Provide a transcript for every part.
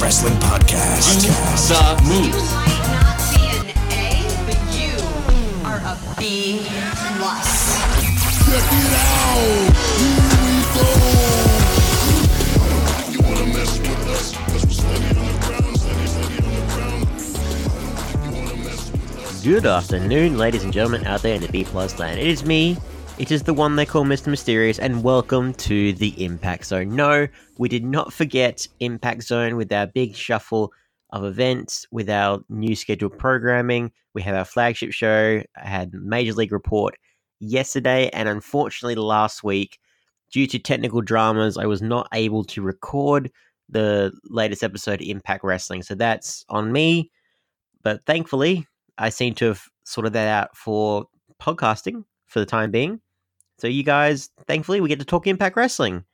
The B Plus Wrestling Podcast. The move. might not be an A, but you are a B plus. Good afternoon, ladies and gentlemen out there in the B Plus land. It is me. It is the one they call Mr. Mysterious, and welcome to the Impact Zone. No, we did not forget Impact Zone with our big shuffle of events, with our new scheduled programming. We have our flagship show. I had Major League Report yesterday, and unfortunately, last week, due to technical dramas, I was not able to record the latest episode of Impact Wrestling. So that's on me. But thankfully, I seem to have sorted that out for podcasting for the time being. So you guys, thankfully, we get to talk Impact Wrestling.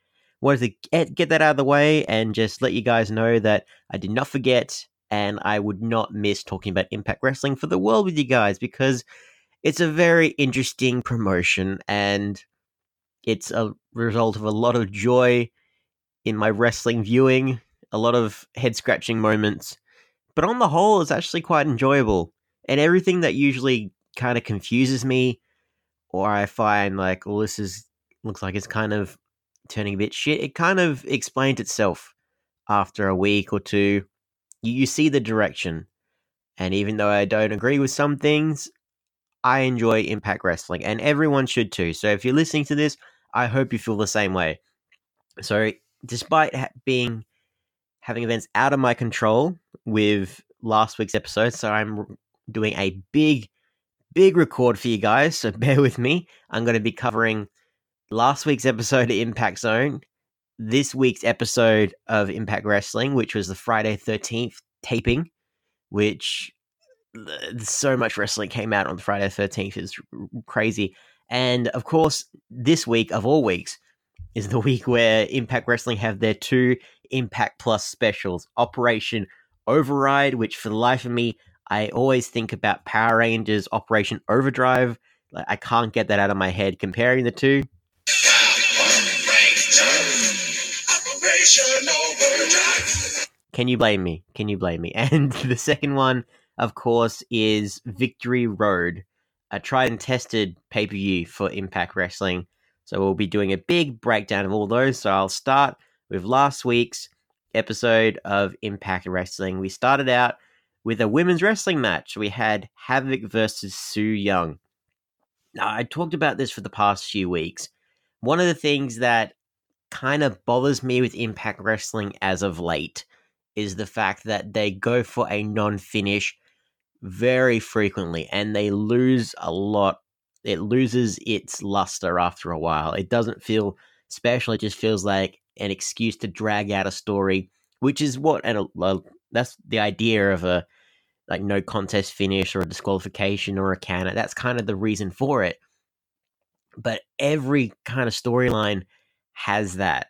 Wanted to get, get that out of the way and just let you guys know that I did not forget and I would not miss talking about Impact Wrestling for the world with you guys because it's a very interesting promotion and it's a result of a lot of joy in my wrestling viewing, a lot of head scratching moments. But on the whole, it's actually quite enjoyable and everything that usually kind of confuses me or i find like well this is looks like it's kind of turning a bit shit it kind of explains itself after a week or two. You, you see the direction and even though i don't agree with some things i enjoy impact wrestling and everyone should too. So if you're listening to this i hope you feel the same way. So despite ha- being having events out of my control with last week's episode so i'm doing a big, big record for you guys, so bear with me. I'm going to be covering last week's episode of Impact Zone, this week's episode of Impact Wrestling, which was the Friday 13th taping, which uh, so much wrestling came out on Friday 13th. is crazy. And of course, this week of all weeks is the week where Impact Wrestling have their two Impact Plus specials Operation Override, which for the life of me, I always think about Power Rangers Operation Overdrive. Like, I can't get that out of my head comparing the two. Can you blame me? Can you blame me? And the second one, of course, is Victory Road, a tried and tested pay per view for Impact Wrestling. So we'll be doing a big breakdown of all those. So I'll start with last week's episode of Impact Wrestling. We started out with a women's wrestling match. We had Havok versus Su Yung. Now, I talked about this for the past few weeks. One of the things that kind of bothers me with Impact Wrestling as of late is the fact that they go for a non finish very frequently and they lose a lot. It loses its luster after a while. It doesn't feel special, it just feels like an excuse to drag out a story, which is what, and that's the idea of a like no contest finish or a disqualification or a counter. That's kind of the reason for it. But every kind of storyline has that.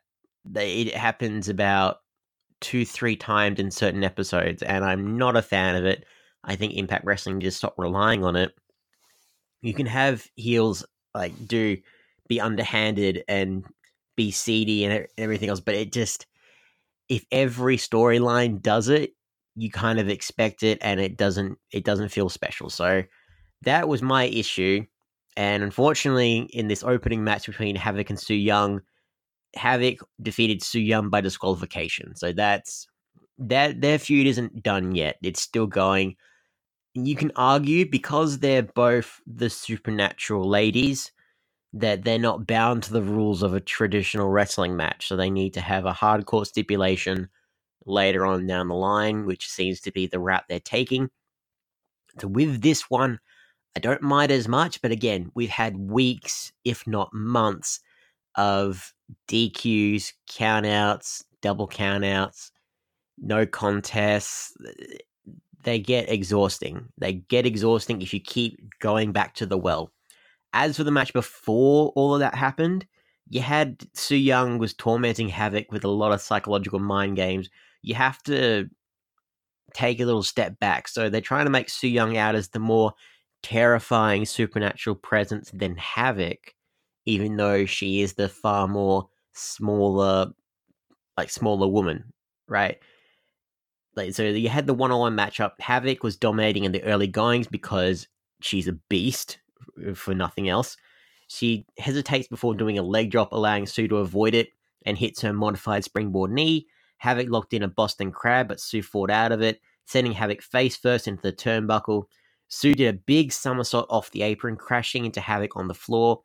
It happens about two, three times in certain episodes, and I'm not a fan of it. I think Impact Wrestling just stopped relying on it. You can have heels like do be underhanded and be seedy and everything else, but it just if every storyline does it, you kind of expect it and it doesn't it doesn't feel special. So that was my issue. And unfortunately, in this opening match between Havok and Su Yung, Havok defeated Su Yung by disqualification. So that's that their feud isn't done yet. It's still going. You can argue because they're both the supernatural ladies that they're not bound to the rules of a traditional wrestling match. So they need to have a hardcore stipulation later on down the line, which seems to be the route they're taking. So with this one, I don't mind as much, but again, we've had weeks, if not months, of DQs, countouts, double countouts, no contests. They get exhausting. They get exhausting if you keep going back to the well. As for the match before all of that happened, you had Su Yung was tormenting Havok with a lot of psychological mind games, you have to take a little step back. So they're trying to make Su Yung out as the more terrifying supernatural presence than Havok, even though she is the far more smaller, like smaller woman. right? Like, so you had the one on one matchup. Havok was dominating in the early goings because she's a beast for nothing else. She hesitates before doing a leg drop, allowing Su to avoid it and hits her modified springboard knee. Havok locked in a Boston Crab, but Su fought out of it, sending Havok face first into the turnbuckle. Su did a big somersault off the apron, crashing into Havok on the floor.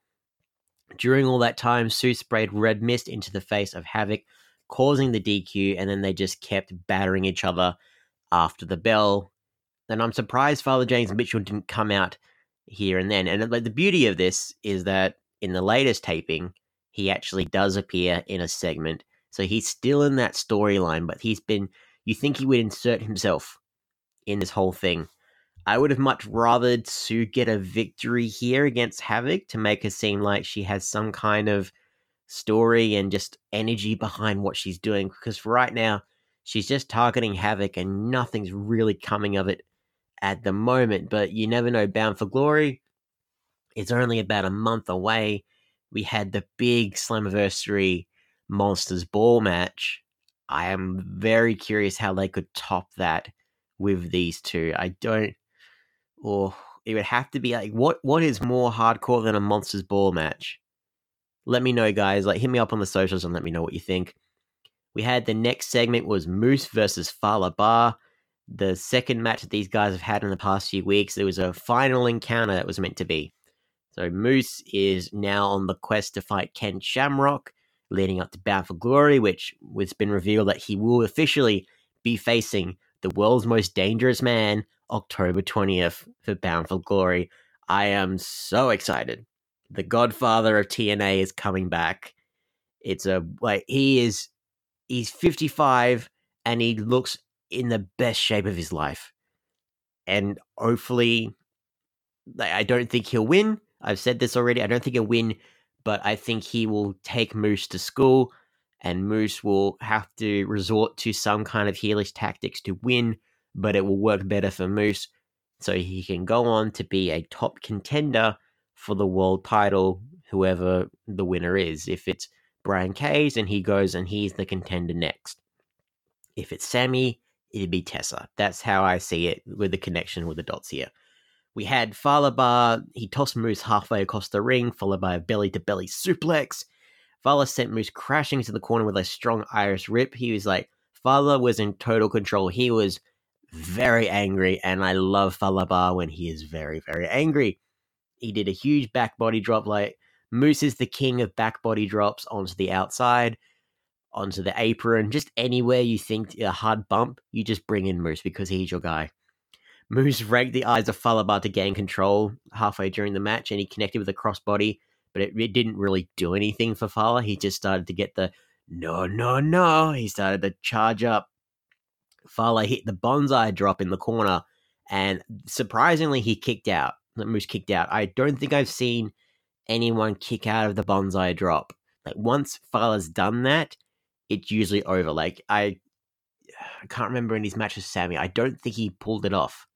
During all that time, Su sprayed red mist into the face of Havok, causing the DQ, and then they just kept battering each other after the bell. And I'm surprised Father James Mitchell didn't come out here and then. And the beauty of this is that in the latest taping, he actually does appear in a segment. So he's still in that storyline, but he's been you think he would insert himself in this whole thing. I would have much rather Su get a victory here against Havok to make her seem like she has some kind of story and just energy behind what she's doing. Because right now, she's just targeting Havok and nothing's really coming of it at the moment. But you never know. Bound for Glory It's only about a month away. We had the big Slammiversary Monsters Ball match. I am very curious how they could top that with these two. I don't or it would have to be like what what is more hardcore than a monsters ball match? Let me know guys. Like hit me up on the socials and let me know what you think. We had the next segment was moose versus Fallah Bahh the second match that these guys have had in the past few weeks. There was a final encounter that was meant to be. So moose is now on the quest to fight ken shamrock leading up to bound for glory which has been revealed that he will officially be facing the world's most dangerous man October 20th for Bound for Glory. I am so excited. The Godfather of TNA is coming back. It's a like he is he's 55 and he looks in the best shape of his life. And hopefully I don't think he'll win. I've said this already. I don't think he'll win, but I think he will take Moose to school and Moose will have to resort to some kind of heelish tactics to win but it will work better for Moose. So he can go on to be a top contender for the world title, whoever the winner is. If it's Brian Cage, and he goes and he's the contender next. If it's Sami, it'd be Tessa. That's how I see it with the connection with the dots here. We had Fallah Bahh, he tossed Moose halfway across the ring, followed by a belly to belly suplex. Fallah sent Moose crashing into the corner with a strong Irish whip. He was like, Fallah was in total control. He was very angry, and I love Fallah Bahh when he is very, very angry. He did a huge back body drop. Like Moose is the king of back body drops onto the outside, onto the apron, just anywhere you think a hard bump, you just bring in Moose because he's your guy. Moose raked the eyes of Fallah Bahh to gain control halfway during the match, and he connected with a crossbody, but it, it didn't really do anything for Fallah. He just started to get the no, no, no. He started to charge up Fallah hit the Banzai drop in the corner, and surprisingly, he kicked out. Moose kicked out. I don't think I've seen anyone kick out of the Banzai drop. Like once Fallah's done that, it's usually over. Like I, I can't remember in his match with Sami. I don't think he pulled it off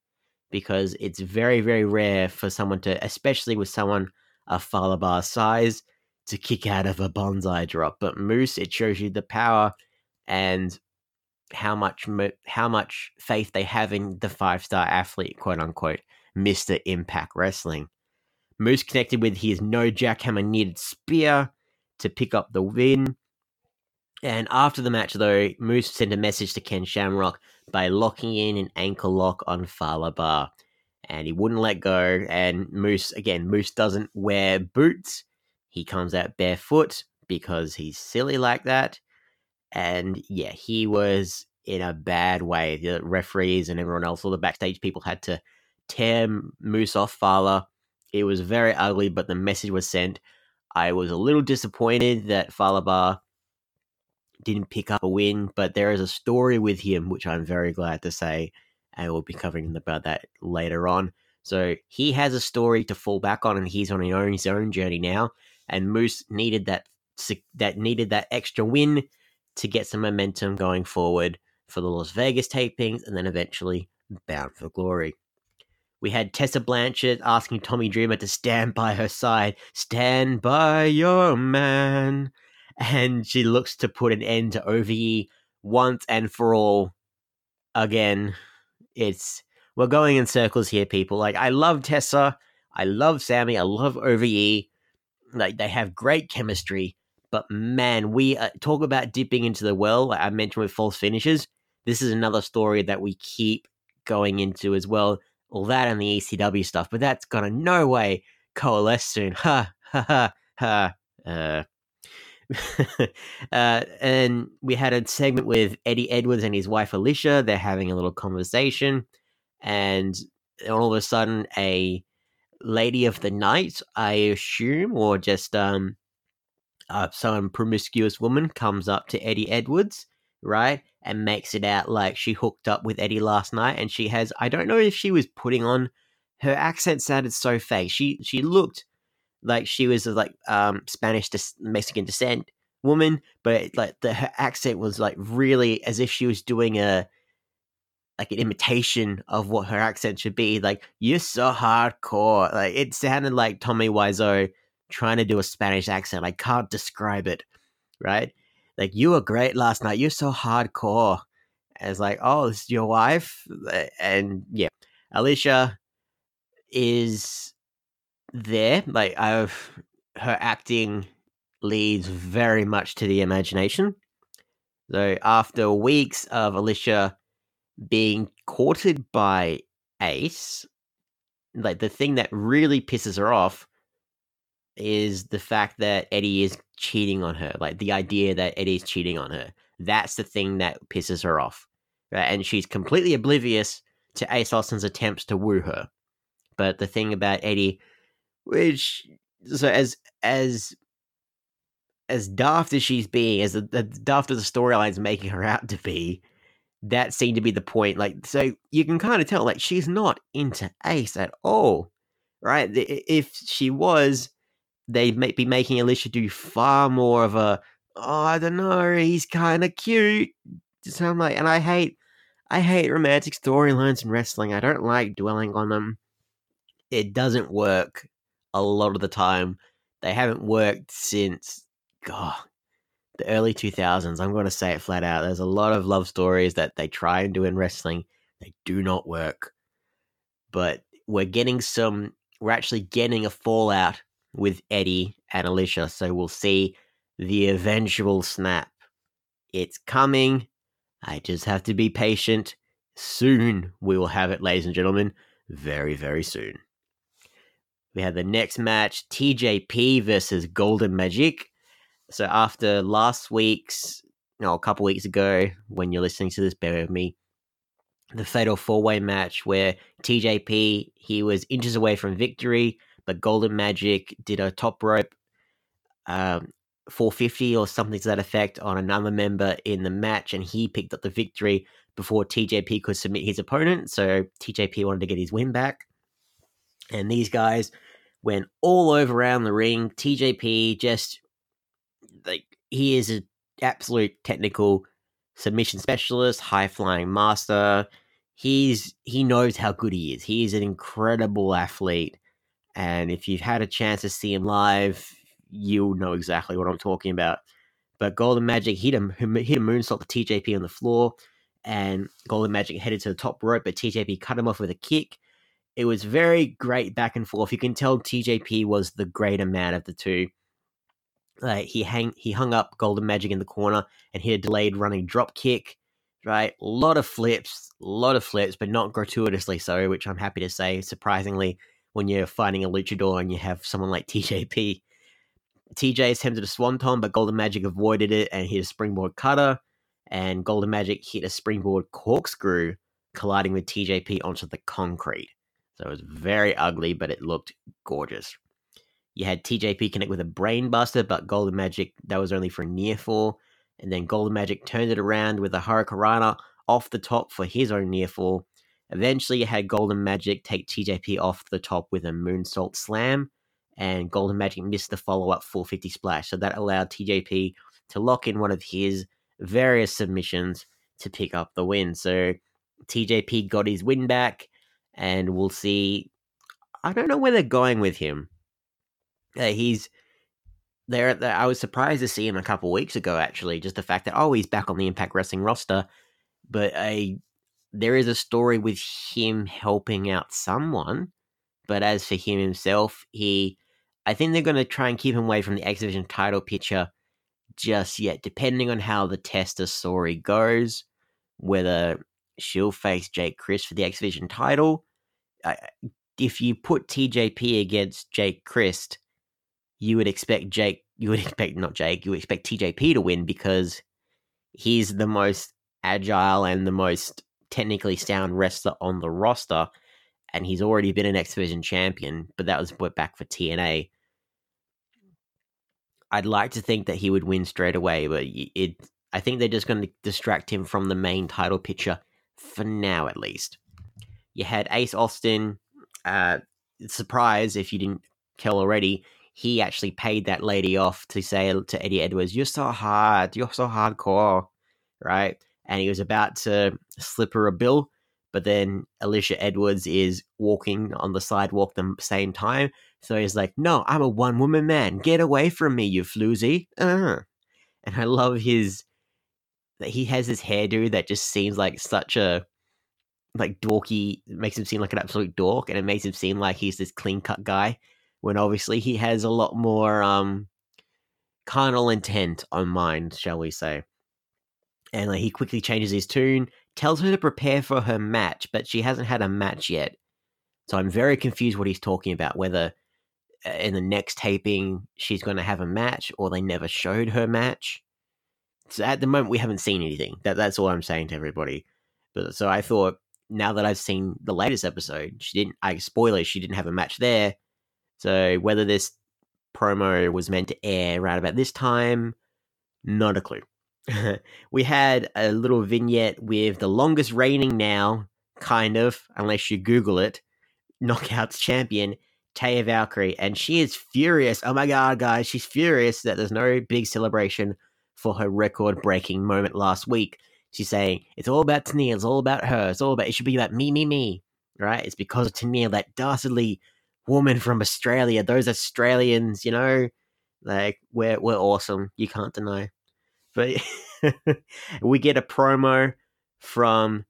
because it's very very rare for someone to, especially with someone a Fallah Bahh size, to kick out of a Banzai drop. But Moose, it shows you the power and how much how much faith they have in the five star athlete, quote unquote, Mister Impact Wrestling. Moose connected with his no jackhammer needed spear to pick up the win. And after the match, though, Moose sent a message to Ken Shamrock by locking in an ankle lock on Fallah Bahh. And he wouldn't let go. And Moose, again, Moose doesn't wear boots. He comes out barefoot because he's silly like that. And yeah, he was in a bad way. The referees and everyone else, all the backstage people had to tear Moose off Fallah. It was very ugly, but the message was sent. I was a little disappointed that Fallah Bahh didn't pick up a win, but there is a story with him, which I'm very glad to say, and we'll be covering about that later on. So he has a story to fall back on, and he's on his own his own journey now. And Moose needed that that needed that extra win to get some momentum going forward for the Las Vegas tapings and then eventually Bound for Glory. We had Tessa Blanchard asking Tommy Dreamer to stand by her side. Stand by your man. And she looks to put an end to OVE once and for all again. It's we're going in circles here, people. Like I love Tessa, I love Sami, I love OVE. Like they have great chemistry, but man, we uh, talk about dipping into the well. Like I mentioned with false finishes. This is another story that we keep going into as well. All that and the ECW stuff, but that's gonna no way coalesce soon. Ha ha ha ha. Uh, uh, and we had a segment with Eddie Edwards and his wife Alisha. They're having a little conversation, and all of a sudden, a lady of the night, I assume, or just um, uh, some promiscuous woman comes up to Eddie Edwards, right, and makes it out like she hooked up with Eddie last night, and she has. I don't know if she was putting on. Her accent sounded so fake. She she looked like she was like um Spanish to Mexican descent woman, but like the her accent was like really as if she was doing a like an imitation of what her accent should be. Like you're so hardcore. Like it sounded like Tommy Wiseau trying to do a Spanish accent. I can't describe it, right? Like you were great last night. You're so hardcore. It's like, oh, this is your wife, and yeah, Alisha is there. Like I've her acting leads very much to the imagination. So after weeks of Alisha being courted by Ace, like the thing that really pisses her off is the fact that Eddie is cheating on her. Like the idea that Eddie's cheating on her. That's the thing that pisses her off. Right? And she's completely oblivious to Ace Austin's attempts to woo her. But the thing about Eddie which so as as as daft as she's being, as the, the daft as the storyline's making her out to be, that seemed to be the point. Like, so you can kind of tell, like, she's not into Ace at all, right? If she was, they'd be making Alisha do far more of a, oh, I don't know, he's kind of cute. So I'm like, and I hate, I hate romantic storylines in wrestling. I don't like dwelling on them. It doesn't work a lot of the time. They haven't worked since God the early 2000s. I'm going to say it flat out. There's a lot of love stories that they try and do in wrestling. They do not work. But we're getting some we're actually getting a fallout with Eddie and Alisha, so we'll see the eventual snap. It's coming. I just have to be patient. Soon we will have it, ladies and gentlemen. Very, very soon. We have the next match TJP versus Golden Magic. So after last week's, no, a couple weeks ago, when you're listening to this, bear with me, the fatal four way match where TJP he was inches away from victory, but Golden Magic did a top rope um, 450 or something to that effect on another member in the match, and he picked up the victory before TJP could submit his opponent. So TJP wanted to get his win back. And these guys went all over around the ring. TJP just like he is an absolute technical submission specialist, high flying master. He's he knows how good he is. He is an incredible athlete, and if you've had a chance to see him live, you'll know exactly what I'm talking about. But Golden Magic hit him hit a moonsault to TJP on the floor, and Golden Magic headed to the top rope, but TJP cut him off with a kick. It was very great back and forth. You can tell TJP was the greater man of the two. Like he hang he hung up Golden Magic in the corner and hit a delayed running drop kick. Right, a lot of flips, a lot of flips, but not gratuitously so, which I'm happy to say. Surprisingly, when you're fighting a luchador and you have someone like TJP, TJ attempted a swanton, but Golden Magic avoided it and hit a springboard cutter. And Golden Magic hit a springboard corkscrew, colliding with TJP onto the concrete. So it was very ugly, but it looked gorgeous. You had TJP connect with a brainbuster, but Golden Magic, that was only for near fall. And then Golden Magic turned it around with a Hurricanrana off the top for his own near fall. Eventually, you had Golden Magic take TJP off the top with a moonsault slam, and Golden Magic missed the follow up 450 splash. So that allowed TJP to lock in one of his various submissions to pick up the win. So TJP got his win back and we'll see. I don't know where they're going with him. Uh, he's there, there I was surprised to see him a couple weeks ago. Actually, just the fact that oh, he's back on the Impact Wrestling roster, but I there is a story with him helping out someone. But as for him himself, he I think they're going to try and keep him away from the X Division title picture just yet, depending on how the Tessa story goes. Whether she'll face Jake Crist for the X Division title. I, if you put TJP against Jake Crist, you would expect Jake, you would expect not Jake, you would expect TJP to win because he's the most agile and the most technically sound wrestler on the roster, and he's already been an X Division champion, but that was put back for TNA. I'd like to think that he would win straight away, but it. I think they're just going to distract him from the main title picture for now, at least. You had Ace Austin. Uh, surprise if you didn't tell already. He actually paid that lady off to say to Eddie Edwards, "You're so hard. You're so hardcore." Right? and he was about to slip her a bill, but then Alisha Edwards is walking on the sidewalk the same time. So he's like, No, I'm a one woman man. Get away from me, you floozy. Uh. And I love his that he has this hairdo that just seems like such a like dorky makes him seem like an absolute dork and it makes him seem like he's this clean cut guy when obviously he has a lot more um carnal intent on mind, shall we say and like, he quickly changes his tune, tells her to prepare for her match, but she hasn't had a match yet. So I'm very confused what he's talking about. Whether uh, in the next taping she's going to have a match, or they never showed her match. So at the moment we haven't seen anything. That that's all I'm saying to everybody. But so I thought now that I've seen the latest episode, she didn't. I spoiler, she didn't have a match there. So whether this promo was meant to air right about this time, not a clue. we had a little vignette with the longest reigning now, kind of, unless you Google it, Knockouts champion, Taya Valkyrie, and she is furious. Oh my god, guys, she's furious that there's no big celebration for her record breaking moment last week. She's saying, it's all about Tenille, it's all about her, it's all about, it should be about me, me, me, right? It's because of Tenille, that dastardly woman from Australia, those Australians, you know, like, we're, we're awesome, you can't deny. But we get a promo from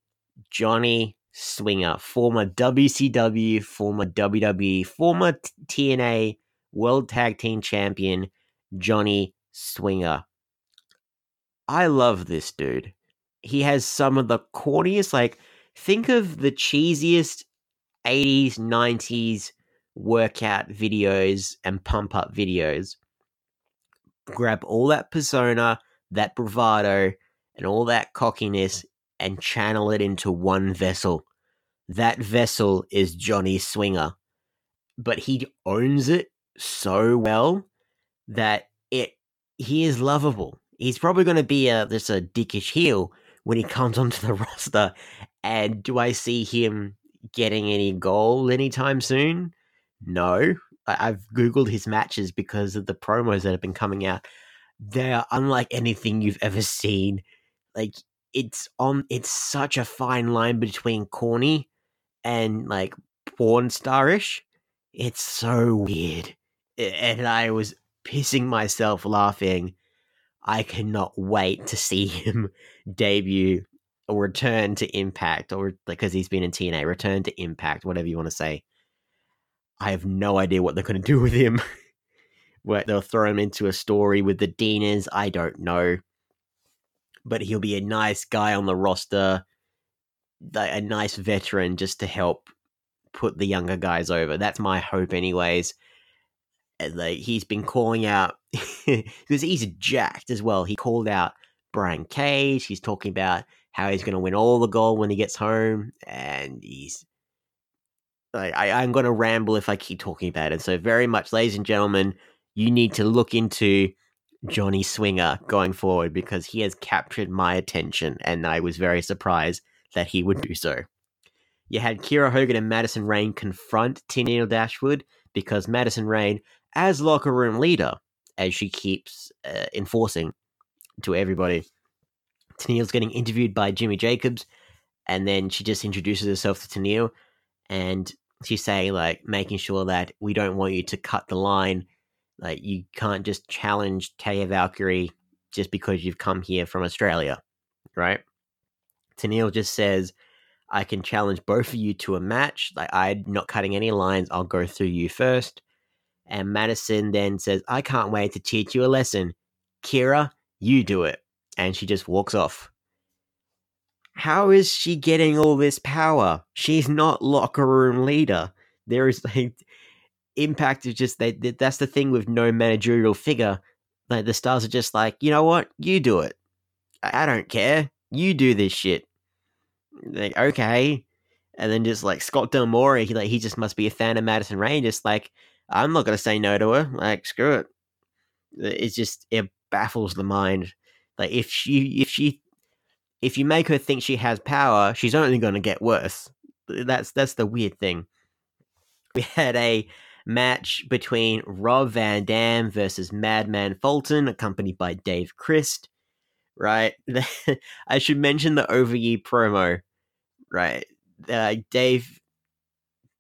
Johnny Swinger, former WCW, former WWE, former TNA World Tag Team Champion, Johnny Swinger. I love this dude. He has some of the corniest, like, think of the cheesiest 80s, 90s workout videos and pump up videos. Grab all that persona, that bravado, and all that cockiness and channel it into one vessel. That vessel is Johnny Swinger. But he owns it so well that it he is lovable. He's probably going to be a just a dickish heel when he comes onto the roster. And do I see him getting any goal anytime soon? No. I've googled his matches because of the promos that have been coming out they are unlike anything you've ever seen. Like it's on it's such a fine line between corny and like porn starish. It's so weird. And I was pissing myself laughing. I cannot wait to see him debut or return to Impact or because he's been in TNA, return to Impact, whatever you want to say. I have no idea what they're going to do with him. where they'll throw him into a story with the Deaners. I don't know. But he'll be a nice guy on the roster, a nice veteran just to help put the younger guys over. That's my hope, anyways. Like he's been calling out because he's jacked as well. He called out Brian Cage. He's talking about how he's going to win all the gold when he gets home, and he's like, I, I'm going to ramble if I keep talking about it. So, very much, ladies and gentlemen, you need to look into Johnny Swinger going forward because he has captured my attention, and I was very surprised that he would do so. You had Kiera Hogan and Madison Rayne confront Tenille Dashwood because Madison Rayne, as locker room leader, as she keeps uh, enforcing to everybody, Tenille's getting interviewed by Jimmy Jacobs, and then she just introduces herself to Tenille, and she's saying like making sure that we don't want you to cut the line Like you can't just challenge Taya Valkyrie just because you've come here from Australia, right? Tenille just says, I can challenge both of you to a match. Like I'm not cutting any lines. I'll go through you first. And Madison then says, I can't wait to teach you a lesson. Kiera, you do it. And she just walks off. How is she getting all this power? She's not locker room leader. There is like impact is just they that's the thing with no managerial figure. Like the stars are just like, you know what? You do it. I, don't care. You do this shit. Like, okay. And then just like Scott D'Amore, he like he just must be a fan of Madison Rayne, just like, I'm not gonna say no to her. Like, screw it. It's just it baffles the mind. Like if she if she if you make her think she has power, she's only gonna get worse. That's that's the weird thing. We had a match between Rob Van Dam versus Madman Fulton, accompanied by Dave Crist. Right, I should mention the OVE promo. Right, uh, Dave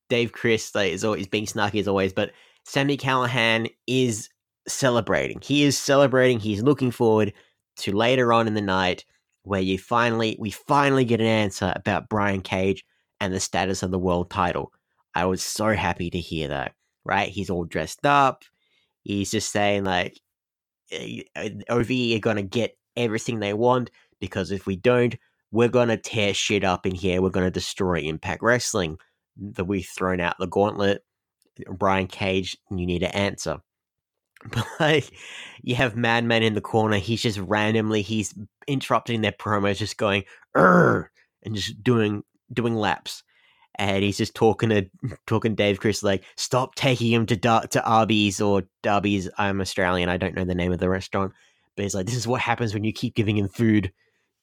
Dave Crist like, is always being snarky as always, but Sami Callihan is celebrating. He is celebrating. He's looking forward to later on in the night where you finally we finally get an answer about Brian Cage and the status of the world title. I was so happy to hear that right? He's all dressed up. He's just saying like, eh, eh, OV are gonna get everything they want because if we don't, we're gonna tear shit up in here. We're gonna destroy Impact Wrestling. That we've thrown out the gauntlet. Brian Cage, you need to answer. But like, you have Madman in the corner. He's just randomly he's interrupting their promos, just going Urgh! and just doing doing laps and he's just talking to talking Dave Crist like, stop taking him to Dar- to Arby's or Darby's. I'm Australian. I don't know the name of the restaurant, but he's like, this is what happens when you keep giving him food.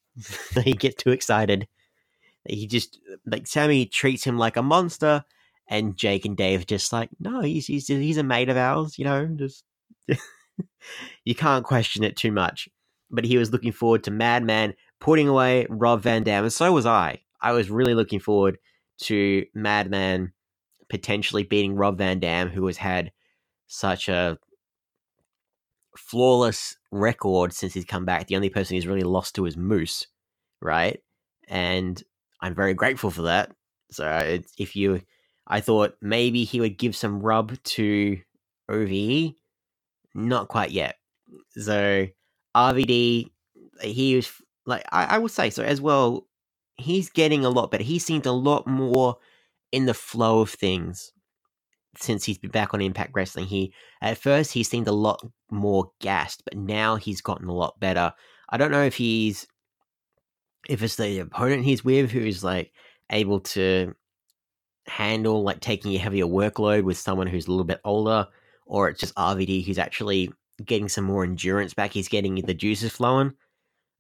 they get too excited. He just like Sami treats him like a monster, and Jake and Dave just like, no, he's he's he's a mate of ours. You know, just you can't question it too much. But he was looking forward to Madman putting away Rob Van Dam, and so was I. I was really looking forward to Madman potentially beating Rob Van Dam, who has had such a flawless record since he's come back. The only person he's really lost to is Moose, right? And I'm very grateful for that. So if you, I thought maybe he would give some rub to OVE, not quite yet. So RVD, he was like I, I would say so as well he's getting a lot better. He seemed a lot more in the flow of things since he's been back on Impact Wrestling. He at first he seemed a lot more gassed, but now he's gotten a lot better. I don't know if he's if it's the opponent he's with who's like able to handle like taking a heavier workload with someone who's a little bit older, or it's just RVD who's actually getting some more endurance back. He's getting the juices flowing.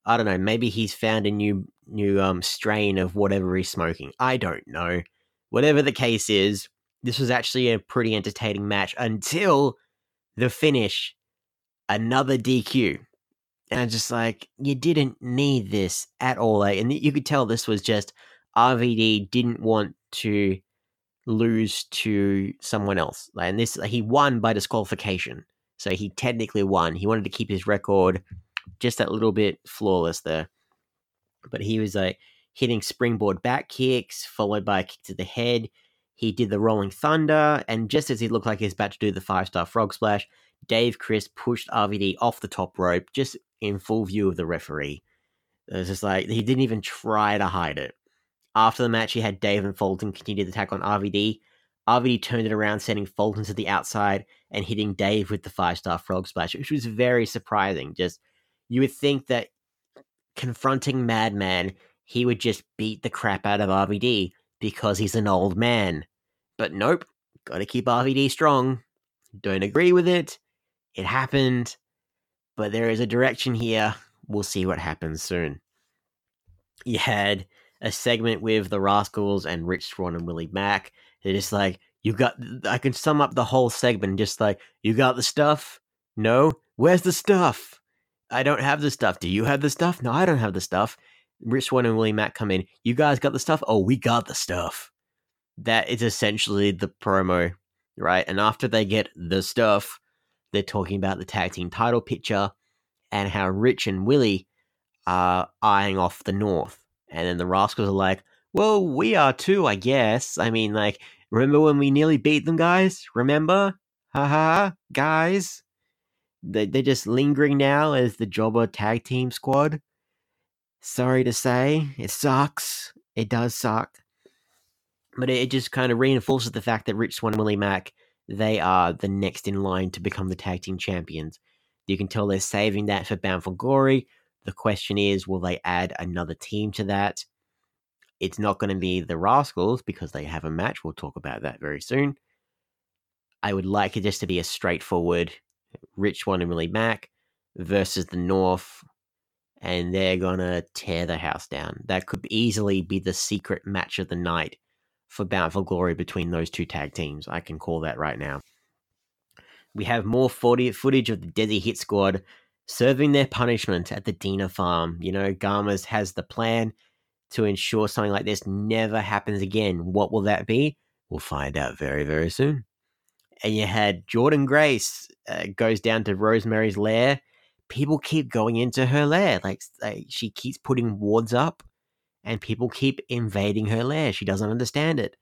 I don't know. Maybe he's found a new new um strain of whatever he's smoking. I don't know. Whatever the case is, this was actually a pretty entertaining match until the finish. Another DQ. And I'm just like, you didn't need this at all. Like, and you could tell this was just RVD didn't want to lose to someone else. Like, and this, he won by disqualification. So he technically won. He wanted to keep his record just that little bit flawless there. But he was like hitting springboard back kicks, followed by a kick to the head. He did the rolling thunder, and just as he looked like he was about to do the five star frog splash, Dave Crist pushed RVD off the top rope, just in full view of the referee. It was just like he didn't even try to hide it. After the match, he had Dave and Fulton continue the attack on RVD. RVD turned it around, sending Fulton to the outside and hitting Dave with the five star frog splash, which was very surprising. Just you would think that confronting Madman, he would just beat the crap out of RVD because he's an old man. But nope, gotta keep RVD strong. Don't agree with it. It happened. But there is a direction here. We'll see what happens soon. You had a segment with the Rascals and Rich Swann and Willie Mack. They're just like, you got, I can sum up the whole segment just like, you got the stuff? No? Where's the stuff? I don't have the stuff. Do you have the stuff? No, I don't have the stuff. Rich Swann and Willie Mack come in. You guys got the stuff? Oh, we got the stuff. That is essentially the promo, right? And after they get the stuff, they're talking about the tag team title picture and how Rich and Willie are eyeing off the North. And then the Rascals are like, well, we are too, I guess. I mean, like, remember when we nearly beat them, guys? Remember? Haha, guys. They, they're just lingering now as the Jobber tag team squad. Sorry to say, it sucks. It does suck. But it, it just kind of reinforces the fact that Rich Swann and Willie Mack, they are the next in line to become the tag team champions. You can tell they're saving that for Bound for Glory. The question is, will they add another team to that? It's not going to be the Rascals because they have a match. We'll talk about that very soon. I would like it just to be a straightforward Rich Swann and Willie Mack versus the North, and they're gonna tear the house down. That could easily be the secret match of the night for Bound for Glory between those two tag teams. I can call that right now. We have more footage of the Desi Hit Squad serving their punishment at the Dina farm. You know, Gama's has the plan to ensure something like this never happens again. What will that be? We'll find out very, very soon. And you had Jordynne Grace uh, goes down to Rosemary's lair. People keep going into her lair. Like, like she keeps putting wards up, and people keep invading her lair. She doesn't understand it.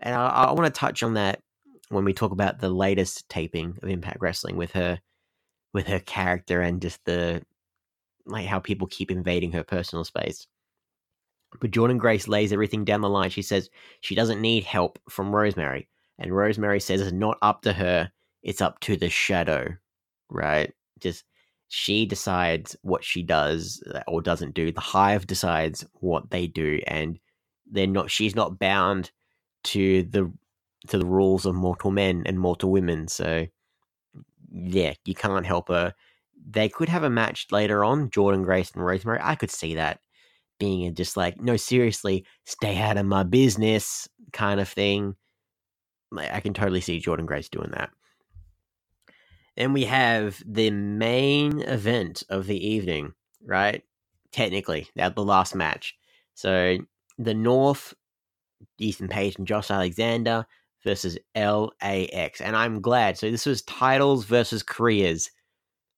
And I, I want to touch on that when we talk about the latest taping of Impact Wrestling with her, with her character and just the like how people keep invading her personal space. But Jordynne Grace lays everything down the line. She says she doesn't need help from Rosemary. And Rosemary says it's not up to her, it's up to the shadow, right? Just she decides what she does uh, or doesn't do. The hive decides what they do, and they're not. She's not bound to the to the rules of mortal men and mortal women. So yeah, you can't help her. They could have a match later on, Jordynne Grace and Rosemary. I could see that being a just like, no, seriously, stay out of my business kind of thing. Like, I can totally see Jordynne Grace doing that. Then we have the main event of the evening, right? Technically, that the last match. So the North, Ethan Page and Josh Alexander versus LAX. And I'm glad. So this was titles versus careers.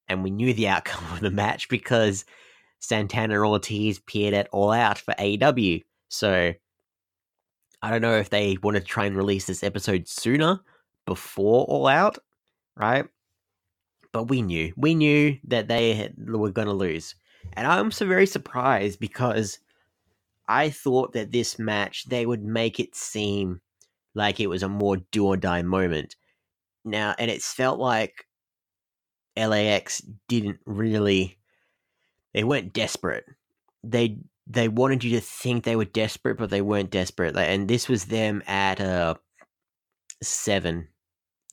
And we knew the outcome of the match because Santana and Ortiz appeared at All Out for AEW. So I don't know if they want to try and release this episode sooner before All Out, right? But we knew. We knew that they were going to lose. And I'm so very surprised because I thought that this match, they would make it seem like it was a more do or die moment. Now, and it's felt like LAX didn't really, they weren't desperate. They they wanted you to think they were desperate, but they weren't desperate. And this was them at a uh, seven.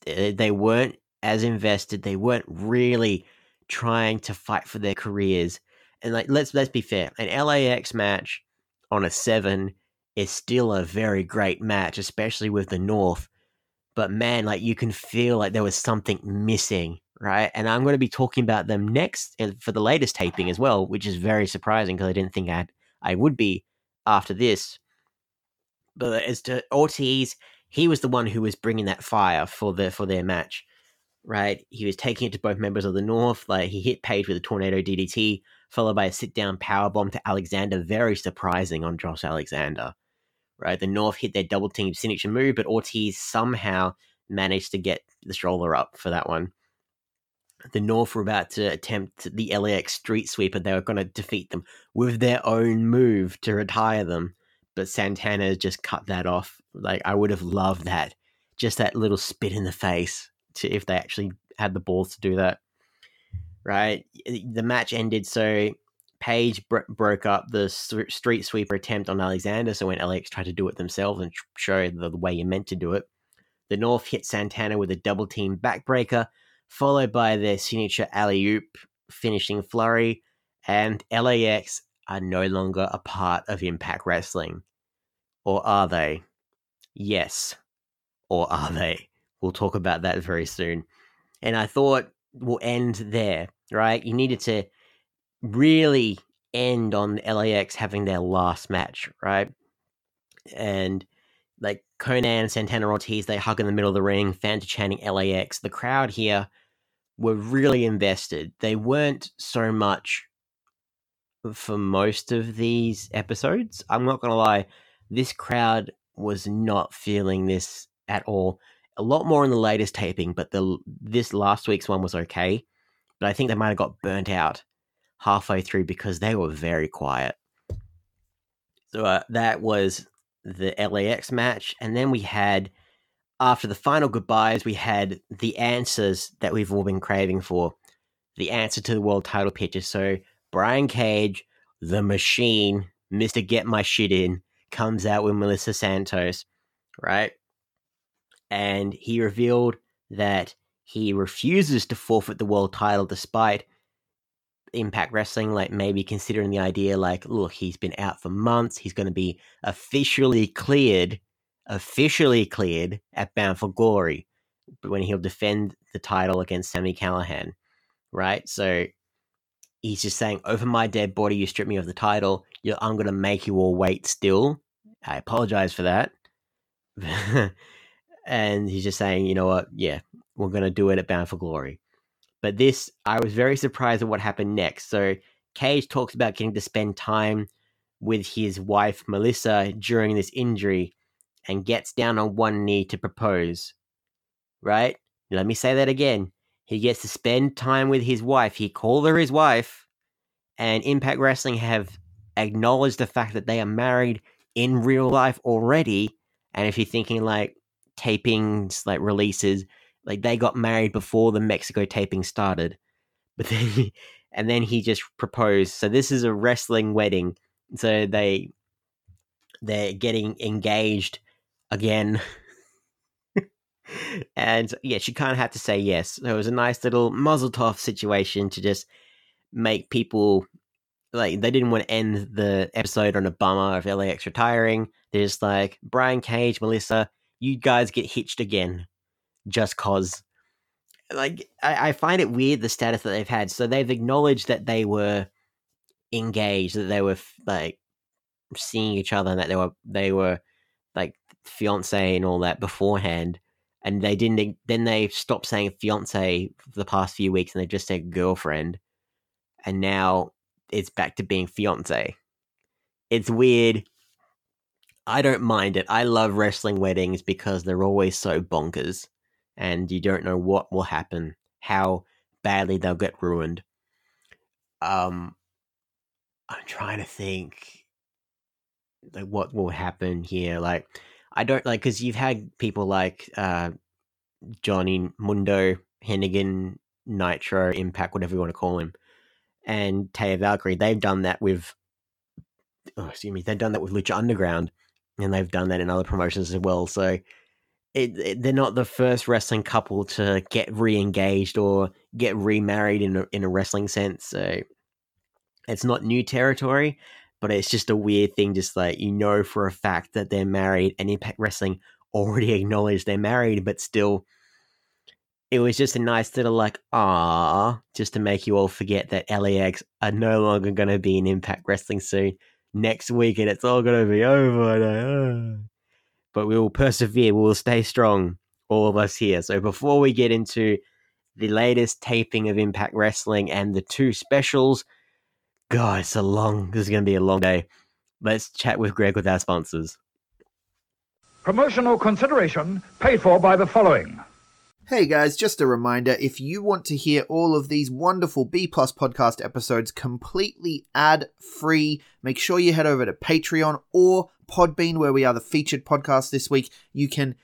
They weren't as invested. They weren't really trying to fight for their careers. And like, let's let's be fair. An LAX match on a seven is still a very great match, especially with the North. But man, like you can feel like there was something missing, right? And I'm going to be talking about them next for the latest taping as well, which is very surprising because I didn't think I'd I would be after this. But as to Ortiz, he was the one who was bringing that fire for the for their match, right? He was taking it to both members of the North. Like he hit Page with a tornado DDT, followed by a sit down power bomb to Alexander. Very surprising on Josh Alexander, right? The North hit their double team signature move, but Ortiz somehow managed to get the stroller up for that one the North were about to attempt the LAX street sweeper. They were going to defeat them with their own move to retire them. But Santana just cut that off. Like, I would have loved that. Just that little spit in the face to if they actually had the balls to do that. Right? The match ended so bro- broke up the street sweeper attempt on Alexander. So when LAX tried to do it themselves and show the, the way you meant to do it, the North hit Santana with a double team backbreaker followed by their signature alley oop finishing flurry, and LAX are no longer a part of Impact Wrestling. Or are they? Yes. Or are they? We'll talk about that very soon. And I thought we'll end there, right? You needed to really end on LAX having their last match, right? And like Konnan, Santana Ortiz, they hug in the middle of the ring, fans chanting LAX. The crowd here were really invested. They weren't so much for most of these episodes. I'm not going to lie, this crowd was not feeling this at all. A lot more in the latest taping, but the this last week's one was okay. But I think they might have got burnt out halfway through because they were very quiet. So uh, that was the LAX match, and then we had after the final goodbyes, we had the answers that we've all been craving for. The answer to the world title picture. So Brian Cage, the machine, Mr. Get My Shit In, comes out with Melissa Santos, right? And he revealed that he refuses to forfeit the world title despite Impact Wrestling, like maybe considering the idea, like, look, he's been out for months. He's going to be officially cleared, officially cleared at Bound for Glory when he'll defend the title against Sami Callihan, right? So he's just saying, over my dead body, you strip me of the title. I'm going to make you all wait still. I apologize for that. and he's just saying, you know what? Yeah, we're going to do it at Bound for Glory. But this, I was very surprised at what happened next. So Cage talks about getting to spend time with his wife, Melissa, during this injury and gets down on one knee to propose. Right? Let me say that again. He gets to spend time with his wife. He called her his wife. And Impact Wrestling have acknowledged the fact that they are married in real life already. And if you're thinking like tapings, like releases, like they got married before the Mexico taping started. But then and then he just proposed. So this is a wrestling wedding. So they they're getting engaged again. and yeah, she kind of had to say yes. So it was a nice little muzzle situation to just make people like they didn't want to end the episode on a bummer of LAX retiring. They're just like Brian Cage, Melissa, you guys get hitched again, just cause. Like I, I find it weird the status that they've had. So they've acknowledged that they were engaged, that they were like seeing each other, and that they were they were like fiance and all that beforehand. And they didn't. Then they stopped saying fiance for the past few weeks, and they just said girlfriend. And now it's back to being fiance. It's weird. I don't mind it. I love wrestling weddings because they're always so bonkers and you don't know what will happen, how badly they'll get ruined. Um I'm trying to think like what will happen here. Like I don't like cuz you've had people like uh Johnny Mundo, Hennigan, Nitro, Impact, whatever you want to call him and Taya Valkyrie, they've done that with, oh, excuse me, they've done that with Lucha Underground, and they've done that in other promotions as well. So it, it, they're not the first wrestling couple to get re-engaged or get remarried in a, in a wrestling sense. So it's not new territory, but it's just a weird thing. Just like you know for a fact that they're married, and Impact Wrestling already acknowledged they're married, but still it was just a nice little like ah, just to make you all forget that LAX are no longer going to be in Impact Wrestling soon. Next week, and it's all going to be over. But we will persevere. We will stay strong, all of us here. So before we get into the latest taping of Impact Wrestling and the two specials, God, it's a long. This is going to be a long day. Let's chat with Greg with our sponsors. Promotional consideration paid for by the following. Hey guys, just a reminder if you want to hear all of these wonderful B Plus podcast episodes completely ad free, make sure you head over to Patreon or Podbean, where we are the featured podcast this week. You can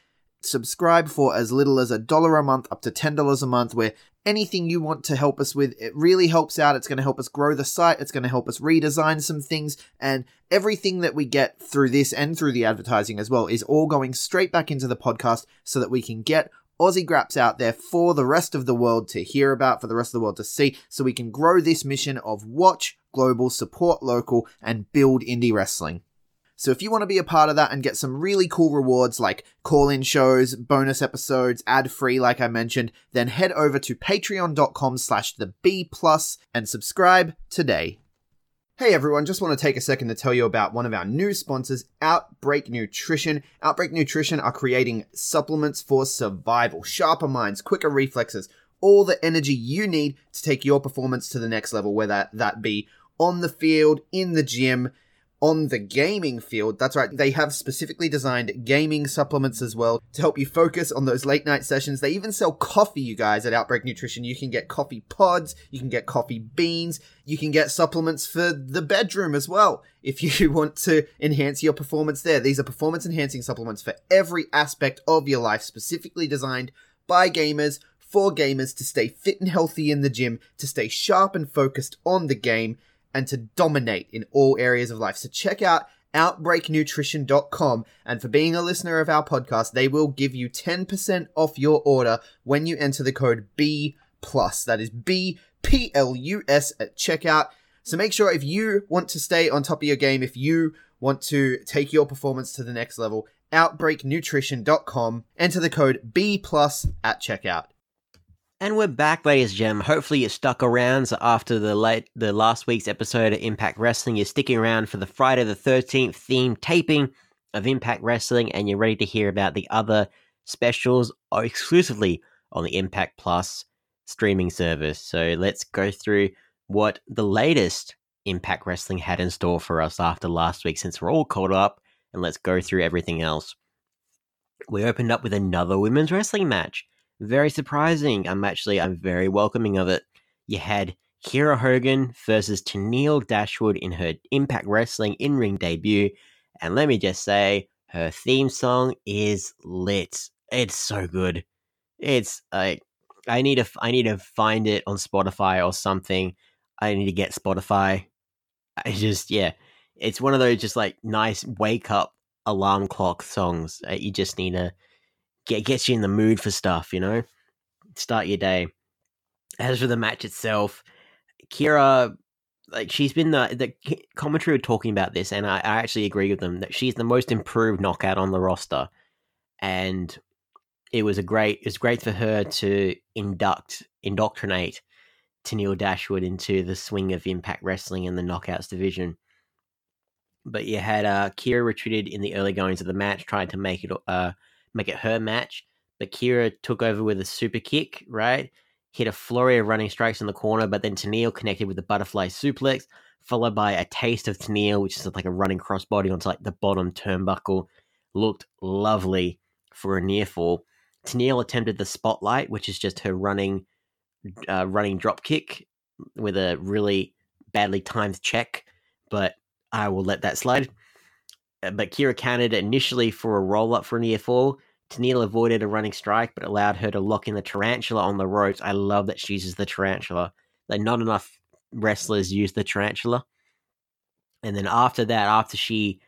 subscribe for as little as a dollar a month up to $10 a month, where anything you want to help us with, it really helps out. It's going to help us grow the site, it's going to help us redesign some things, and everything that we get through this and through the advertising as well is all going straight back into the podcast so that we can get Aussie Graps out there for the rest of the world to hear about, for the rest of the world to see, so we can grow this mission of watch global, support local, and build indie wrestling. So if you want to be a part of that and get some really cool rewards like call-in shows, bonus episodes, ad-free like I mentioned, then head over to patreon.com slash the B plus and subscribe today. Hey everyone, just want to take a second to tell you about one of our new sponsors, Outbreak Nutrition. Outbreak Nutrition are creating supplements for survival, sharper minds, quicker reflexes, all the energy you need to take your performance to the next level, whether that be on the field, in the gym, on the gaming field. That's right, they have specifically designed gaming supplements as well to help you focus on those late night sessions. They even sell coffee, you guys, at Outbreak Nutrition. You can get coffee pods, you can get coffee beans, you can get supplements for the bedroom as well if you want to enhance your performance there. These are performance enhancing supplements for every aspect of your life, specifically designed by gamers. For gamers to stay fit and healthy in the gym, to stay sharp and focused on the game, and to dominate in all areas of life. So check out outbreaknutrition.com and for being a listener of our podcast, they will give you 10% off your order when you enter the code B plus. That is B P L U S at checkout. So make sure if you want to stay on top of your game, if you want to take your performance to the next level, outbreaknutrition.com, enter the code B plus at checkout. And we're back, ladies and gentlemen. Hopefully, you stuck around. So after the late, the last week's episode of Impact Wrestling, you're sticking around for the Friday the Thirteenth themed taping of Impact Wrestling, and you're ready to hear about the other specials exclusively on the Impact Plus streaming service. So let's go through what the latest Impact Wrestling had in store for us after last week, since we're all caught up, and let's go through everything else. We opened up with another women's wrestling match very surprising. I'm actually I'm very welcoming of it. You had Kiera Hogan versus Tenille Dashwood in her Impact Wrestling in-ring debut, and let me just say, her theme song is lit. It's so good. It's like I need to I need to find it on Spotify or something. I need to get Spotify. I just yeah, it's one of those just like nice wake up alarm clock songs. You just need to get gets you in the mood for stuff, you know? Start your day. As for the match itself, Kiera, like she's been the the commentary were talking about this and I, I actually agree with them that she's the most improved knockout on the roster. And it was a great it was great for her to induct indoctrinate Tenille Dashwood into the swing of Impact Wrestling and the Knockouts division. But you had uh, Kiera retreated in the early goings of the match, trying to make it uh, make it her match. But Kiera took over with a super kick, right? Hit a flurry of running strikes in the corner, but then Tenille connected with a butterfly suplex, followed by a taste of Tenille, which is like a running crossbody onto like the bottom turnbuckle. Looked lovely for a near fall. Tenille attempted the spotlight, which is just her running, uh, running drop kick with a really badly timed check, but I will let that slide. Uh, but Kiera counted initially for a roll up for a near fall, Tenille avoided a running strike, but allowed her to lock in the tarantula on the ropes. I love that she uses the tarantula. Like not enough wrestlers use the tarantula. And then after that, after she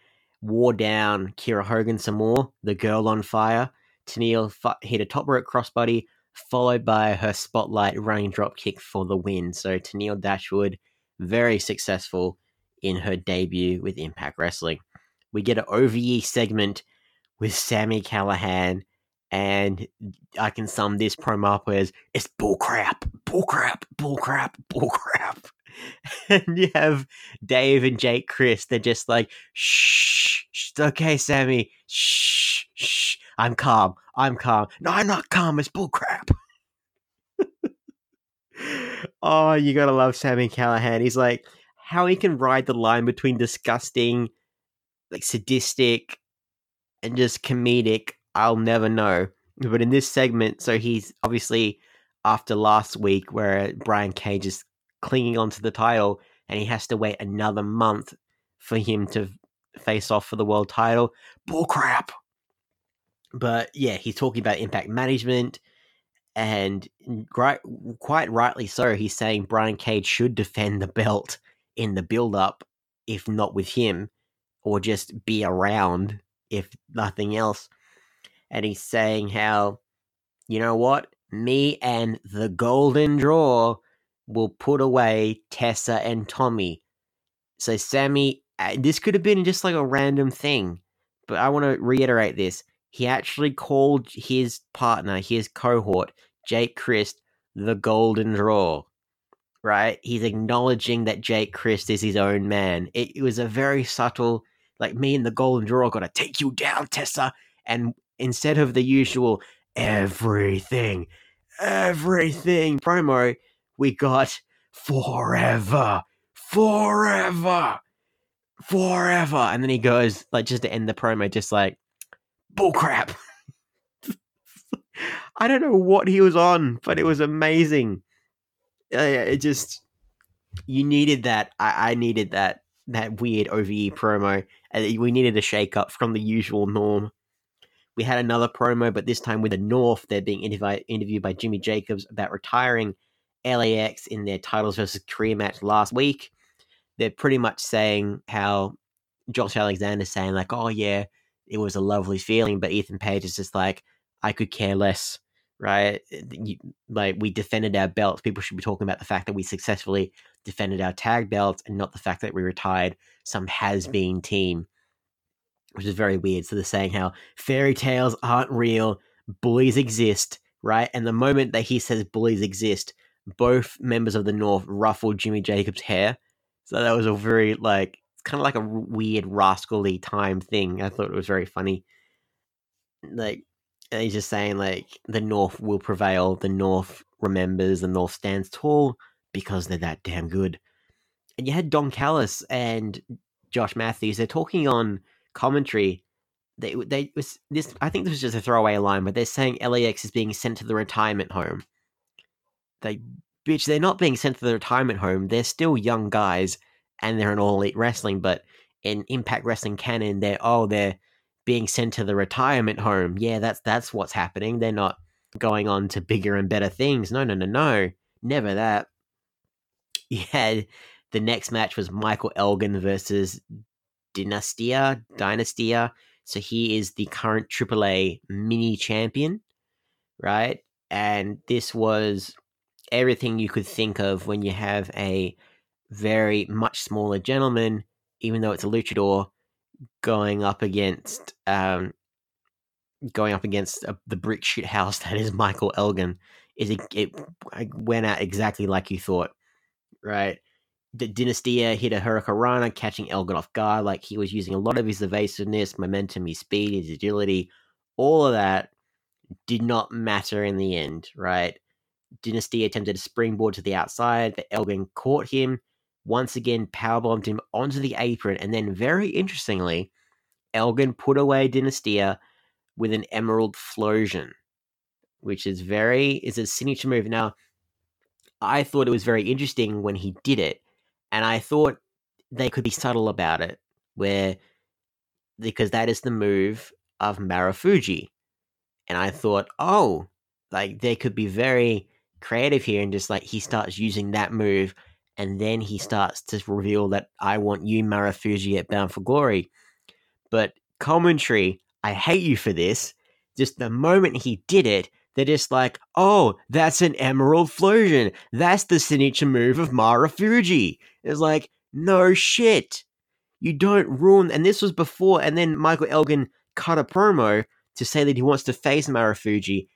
wore down Kiera Hogan some more, the girl on fire, Tenille hit a top rope crossbody, followed by her spotlight running drop kick for the win. So Tenille Dashwood, very successful in her debut with Impact Wrestling. We get an OVE segment with Sami Callihan, and I can sum this promo up as it's bullcrap, bullcrap, bullcrap, bullcrap. and you have Dave and Jake Crist, they're just like, shh, shh okay, Sami, shh, shh, I'm calm, I'm calm. No, I'm not calm, it's bullcrap. oh, you gotta love Sami Callihan. He's like, how he can ride the line between disgusting, like sadistic, and just comedic, I'll never know. But in this segment, so he's obviously after last week where Brian Cage is clinging onto the title and he has to wait another month for him to face off for the world title. Bullcrap. But yeah, he's talking about impact management and quite, quite rightly so. He's saying Brian Cage should defend the belt in the build up, if not with him, or just be around if nothing else. And he's saying how, you know what? Me and the golden draw will put away Tessa and Tommy. So, Sami, uh, this could have been just like a random thing, but I want to reiterate this. He actually called his partner, his cohort, Jake Crist, the golden draw. Right? He's acknowledging that Jake Crist is his own man. It, it was a very subtle like me and the golden draw gonna take you down, Tessa. And instead of the usual everything, everything promo, we got forever, forever, forever. And then he goes, like, just to end the promo, just like, bullcrap. I don't know what he was on, but it was amazing. It just, you needed that. I, I needed that, that weird OVE promo. We needed a shake up from the usual norm. We had another promo, but this time with the North. They're being intervi- interviewed by Jimmy Jacobs about retiring LAX in their titles versus career match last week. They're pretty much saying how Josh Alexander's saying, like, oh, yeah, it was a lovely feeling, but Ethan Page is just like, I could care less, right? Like, we defended our belts. People should be talking about the fact that we successfully defended our tag belts and not the fact that we retired some has been team which is very weird. So they're saying how fairy tales aren't real, bullies exist, right? And the moment that he says bullies exist, both members of the North ruffled Jimmy Jacobs' hair. So that was a very like it's kind of like a weird rascally time thing. I thought it was very funny. Like he's just saying like the North will prevail. The North remembers. The North stands tall because they're that damn good. And you had Don Callis and Josh Matthews. They're talking on commentary, they they was this. I think this was just a throwaway line, but they're saying LAX is being sent to the retirement home. They bitch, they're not being sent to the retirement home. They're still young guys, and they're in all elite wrestling. But in Impact Wrestling canon, they're oh they're being sent to the retirement home. Yeah, that's that's what's happening. They're not going on to bigger and better things. No, no, no, no, never that. Yeah, the next match was Michael Elgin versus Dynastia, Dynastia. So he is the current AAA mini champion, right? And this was everything you could think of when you have a very much smaller gentleman, even though it's a luchador, going up against um, going up against uh, the brick shit house that is Michael Elgin. Is it, it went out exactly like you thought, right? the Dynastia hit a Hurricanrana, catching Elgin off guard. Like he was using a lot of his evasiveness, momentum, his speed, his agility. All of that did not matter in the end, right? Dynasty attempted a springboard to the outside, but Elgin caught him, once again powerbombed him onto the apron, and then very interestingly, Elgin put away Dynastia with an Emerald Flowsion, which is very is a signature move. Now, I thought it was very interesting when he did it and I thought they could be subtle about it, where because that is the move of Marufuji. And I thought, oh, like they could be very creative here and just like he starts using that move and then he starts to reveal that I want you, Marufuji, at Bound for Glory. But commentary, I hate you for this. Just the moment he did it, they're just like, oh, that's an Emerald Flowsion. That's the signature move of Marufuji. It's like, no shit. You don't ruin. And this was before, and then Michael Elgin cut a promo to say that he wants to face Marufuji.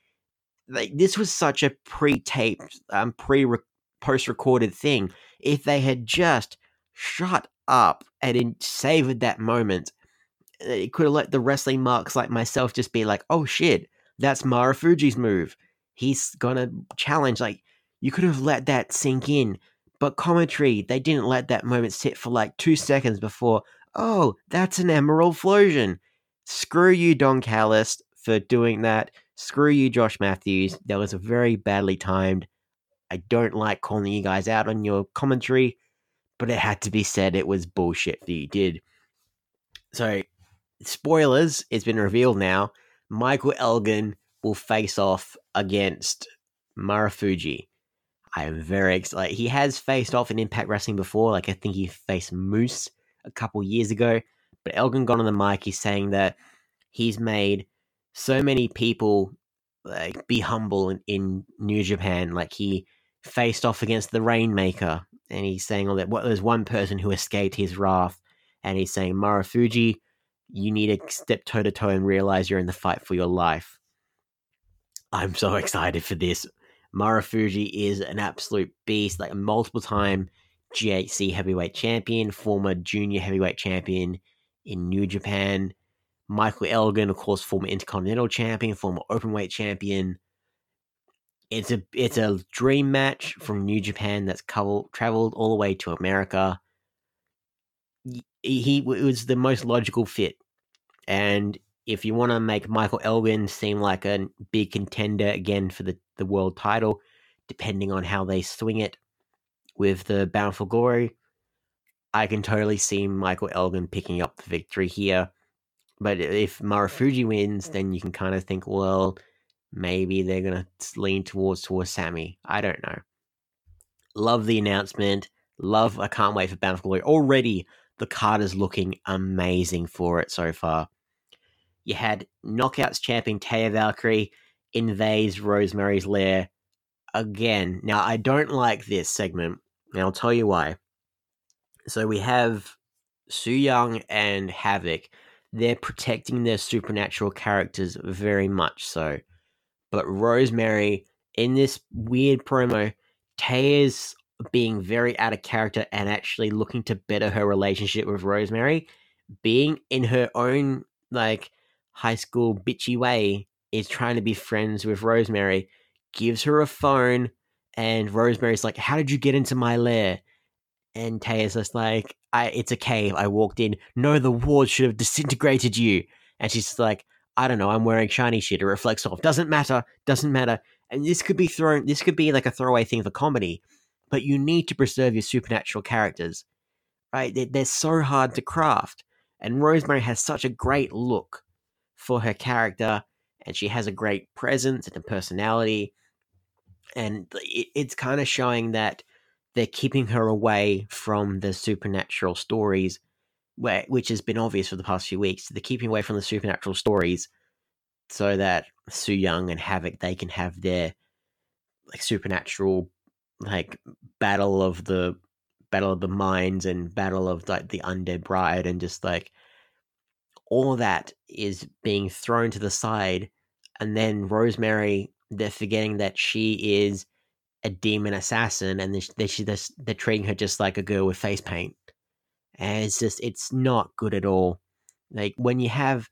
Like, this was such a pre taped, um, pre post recorded thing. If they had just shut up and savored that moment, it could have let the wrestling marks like myself just be like, oh shit, that's Marufuji's move. He's gonna challenge. Like you could have let that sink in, but commentary they didn't let that moment sit for like two seconds before. Oh, that's an Emerald Flowsion. Screw you, Don Callis, for doing that. Screw you, Josh Matthews. That was a very badly timed. I don't like calling you guys out on your commentary, but it had to be said. It was bullshit that you did. So, spoilers. It's been revealed now Michael Elgin will face off against Marufuji. I am very excited. He has faced off in Impact Wrestling before. Like I think he faced Moose a couple years ago. But Elgin got on the mic. He's saying that he's made so many people like be humble in, in New Japan. Like he faced off against the Rainmaker, and he's saying all that. What well, there's one person who escaped his wrath, and he's saying Marufuji you need to step toe to toe and realize you're in the fight for your life. I'm so excited for this. Marufuji is an absolute beast, like a multiple time GHC heavyweight champion, former junior heavyweight champion in New Japan. Michael Elgin, of course, former intercontinental champion, former openweight champion. it's a it's a dream match from New Japan that's traveled traveled all the way to America. He, was the most logical fit, and if you want to make Michael Elgin seem like a big contender again for the the world title, depending on how they swing it with the Bound for Glory, I can totally see Michael Elgin picking up the victory here. But if Marufuji wins, then you can kind of think, well, maybe they're gonna lean towards towards Sami. I don't know. Love the announcement. Love. I can't wait for Bound for Glory. Already, the card is looking amazing for it so far. You had Knockouts champion Taya Valkyrie invades Rosemary's Lair again. Now, I don't like this segment, and I'll tell you why. So we have Su Yung and Havok. They're protecting their supernatural characters very much so. But Rosemary, in this weird promo, Taya's being very out of character and actually looking to better her relationship with Rosemary, being in her own like high school bitchy way, is trying to be friends with Rosemary, gives her a phone, and Rosemary's like, How did you get into my lair? And Taya's just like, I, it's a cave. I walked in. No, the ward should have disintegrated you. And she's like, I don't know. I'm wearing shiny shit. It reflects off. Doesn't matter. Doesn't matter. And this could be thrown. This could be like a throwaway thing for comedy, but you need to preserve your supernatural characters, right? They're, they're so hard to craft. And Rosemary has such a great look for her character, and she has a great presence and a personality. And it, it's kind of showing that they're keeping her away from the supernatural stories, where which has been obvious for the past few weeks. They're keeping away from the supernatural stories so that Su Yung and Havok they can have their like supernatural like battle of the battle of the minds and battle of like the undead bride and just like all that is being thrown to the side and then Rosemary they're forgetting that she is a demon assassin and they're, they're, they're treating her just like a girl with face paint. And it's just it's not good at all. Like when you have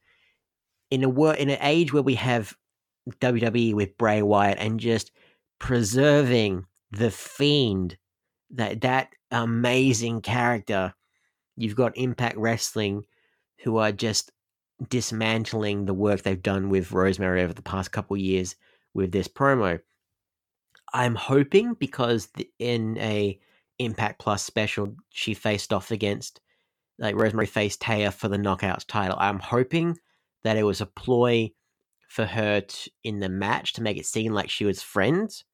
in a wor- in an age where we have WWE with Bray Wyatt and just preserving the fiend that that amazing character you've got Impact Wrestling who are just dismantling the work they've done with Rosemary over the past couple years with this promo I'm hoping because in a Impact Plus special, she faced off against like Rosemary faced Taya for the Knockouts title. I'm hoping that it was a ploy for her to, in the match to make it seem like she was friends,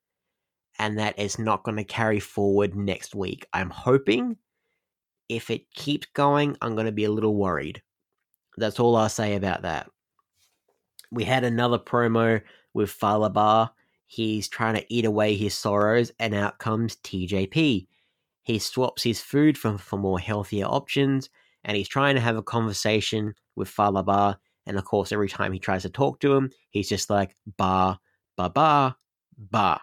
and that it's not going to carry forward next week. I'm hoping. If it keeps going, I'm going to be a little worried. That's all I'll say about that. We had another promo with Fallah Bahh He's trying to eat away his sorrows, and out comes TJP. He swaps his food for, more healthier options, and he's trying to have a conversation with Fallah Bahh. And of course, every time he tries to talk to him, he's just like, ba, ba, ba, ba.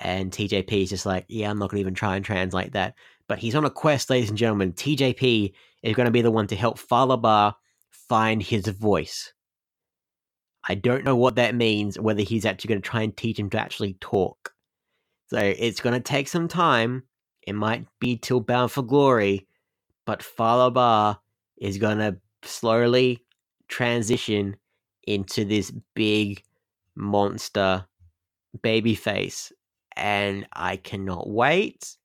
And TJP is just like, yeah, I'm not going to even try and translate that. But he's on a quest, ladies and gentlemen. TJP is going to be the one to help Fallah Bahh find his voice. I don't know what that means, whether he's actually going to try and teach him to actually talk. So it's going to take some time. It might be till Bound for Glory, but Fallah Bahh is going to slowly transition into this big monster baby face. And I cannot wait.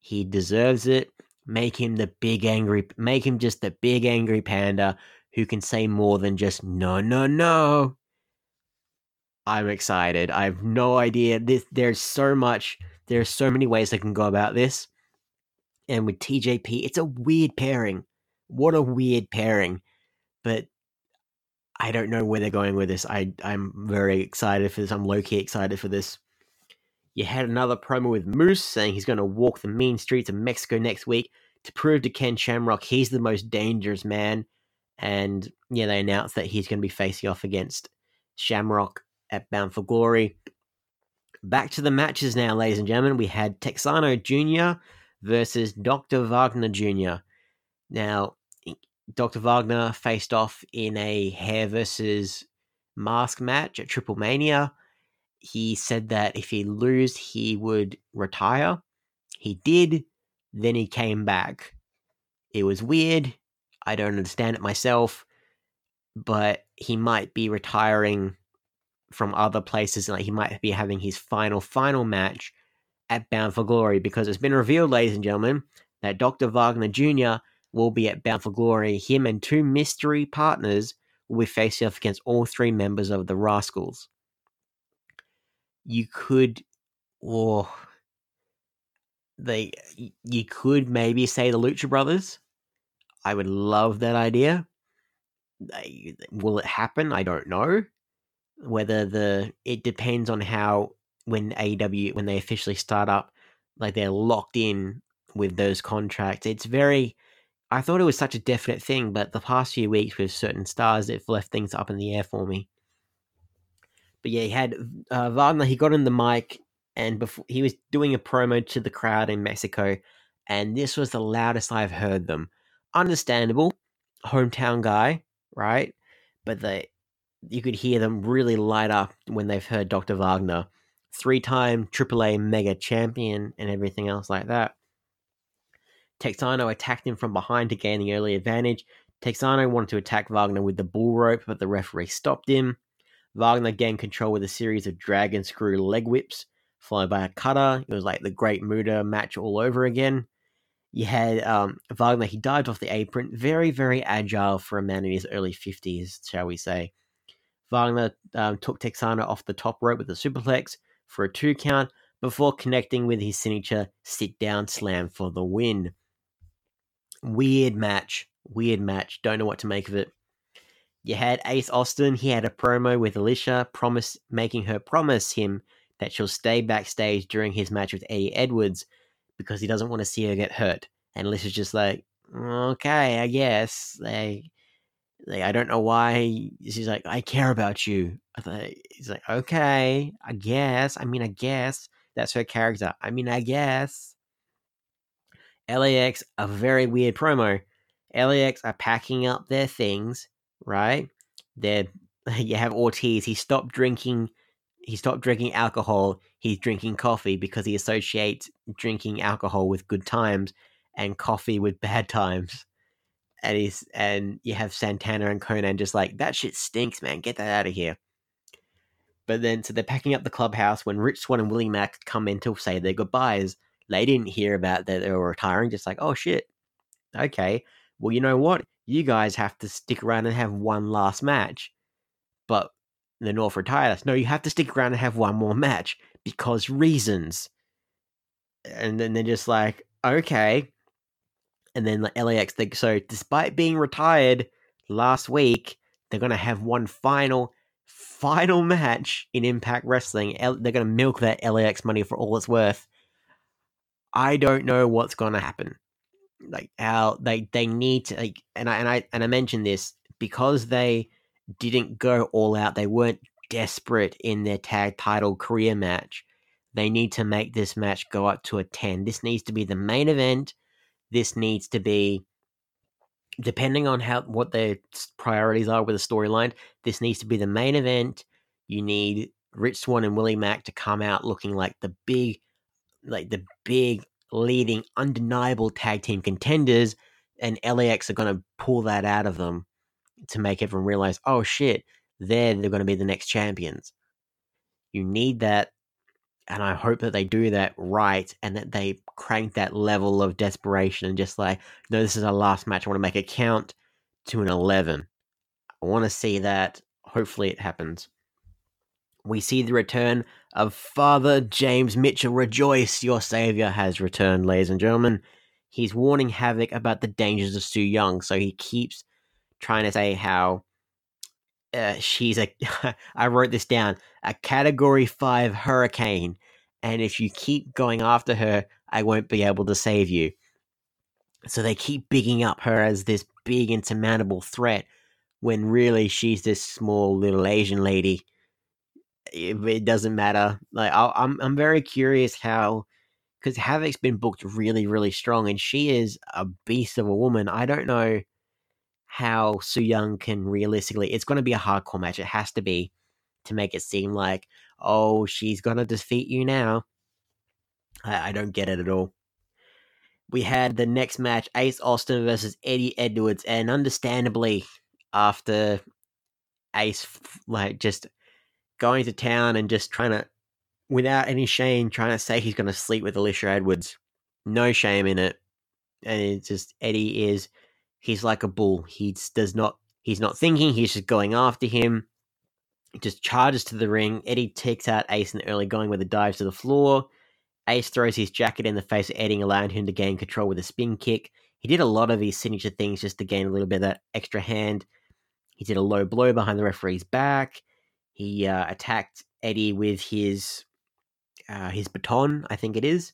He deserves it. Make him the big angry, make him just the big angry panda who can say more than just no, no, no. I'm excited. I have no idea. This there's so much. There's so many ways I can go about this. And with TJP, it's a weird pairing. What a weird pairing. But I don't know where they're going with this. I I'm very excited for this. I'm low key excited for this. You had another promo with Moose saying he's going to walk the mean streets of Mexico next week to prove to Ken Shamrock he's the most dangerous man. And yeah, they announced that he's going to be facing off against Shamrock at Bound for Glory. Back to the matches now, ladies and gentlemen. We had Texano Jr. versus Dr. Wagner Jr. Now, Dr. Wagner faced off in a hair versus mask match at Triple Mania. He said that if he lose, he would retire. He did. Then he came back. It was weird. I don't understand it myself, but he might be retiring from other places. Like he might be having his final, final match at Bound for Glory because it's been revealed, ladies and gentlemen, that Dr. Wagner Jr. will be at Bound for Glory. Him and two mystery partners will be facing off against all three members of the Rascals. You could, or they, you could maybe say the Lucha Brothers. I would love that idea. Will it happen? I don't know. Whether the it depends on how when AW when they officially start up, like they're locked in with those contracts. It's very. I thought it was such a definite thing, but the past few weeks with certain stars, it's left things up in the air for me. But yeah, he had uh, Wagner. He got in the mic, and before he was doing a promo to the crowd in Mexico, and this was the loudest I've heard them. Understandable, hometown guy, right? But they, you could hear them really light up when they've heard Dr. Wagner three time AAA mega champion and everything else like that. Texano attacked him from behind to gain the early advantage. Texano wanted to attack Wagner with the bull rope, but the referee stopped him. Wagner gained control with a series of dragon screw leg whips, followed by a cutter. It was like the Great Muta match all over again. You had um, Wagner, he dived off the apron, very, very agile for a man in his early 50s, shall we say. Wagner um, took Texano off the top rope with a superplex, for a two count before connecting with his signature sit down slam for the win. Weird match. Weird match. Don't know what to make of it. You had Ace Austin. He had a promo with Alisha, promise making her promise him that she'll stay backstage during his match with Eddie Edwards because he doesn't want to see her get hurt. And Alisha's just like, okay, I guess. They like, I don't know why. She's like, I care about you. He's like, okay, I guess. I mean, I guess that's her character. I mean, I guess. LAX, a very weird promo. LAX are packing up their things, right? They're you have Ortiz. He stopped drinking. He stopped drinking alcohol. He's drinking coffee because he associates drinking alcohol with good times and coffee with bad times and he's and you have Santana and Konnan just like that shit stinks, man. Get that out of here. But then, so they're packing up the clubhouse when Rich Swann and Willie Mack come in to say their goodbyes. They didn't hear about that they were retiring, just like, oh shit. Okay, well, you know what? You guys have to stick around and have one last match. But the North retired us. No, you have to stick around and have one more match because reasons. And then they're just like, okay and then the LAX. They, so despite being retired last week, they're gonna have one final, final match in Impact Wrestling. they're gonna milk that LAX money for all it's worth. I don't know what's gonna happen. Like how they they need to like, and I and I and I mentioned this because they didn't go all out. They weren't desperate in their tag title career match. They need to make this match go up to a 10. This needs to be the main event this needs to be depending on how what their priorities are with the storyline, this needs to be the main event. You need Rich Swann and Willie Mack to come out looking like the big, like the big leading, undeniable tag team contenders, and LAX are going to pull that out of them to make everyone realize, oh shit, they're they're going to be the next champions. You need that and I hope that they do that right and that they crank that level of desperation and just like, no, this is our last match. I want to make it count to an 11. I want to see that. Hopefully it happens. We see the return of Father James Mitchell. Rejoice, your savior has returned, ladies and gentlemen. He's warning Havok about the dangers of Su Yung, so he keeps trying to say how uh, she's a I wrote this down a category 5 hurricane and if you keep going after her I won't be able to save you. So they keep bigging up her as this big insurmountable threat when really she's this small little Asian lady. Eh, it, it doesn't matter. Like i am I'm, I'm very curious how because Havok's been booked really really strong and she is a beast of a woman. I don't know how Su Yung can realistically. It's going to be a hardcore match. It has to be to make it seem like, oh, she's gonna defeat you now. I, I don't get it at all. We had the next match, Ace Austin versus Eddie Edwards, and understandably, after Ace like just going to town and just trying to, without any shame, trying to say he's going to sleep with Alisha Edwards, no shame in it, and it's just Eddie is, he's like a bull. He does not, he's not thinking. He's just going after him. He just charges to the ring. Eddie takes out Ace in the early going with a dive to the floor. Ace throws his jacket in the face of Eddie, allowing him to gain control with a spin kick. He did a lot of his signature things just to gain a little bit of that extra hand. He did a low blow behind the referee's back. He uh, attacked Eddie with his uh, his baton, I think it is.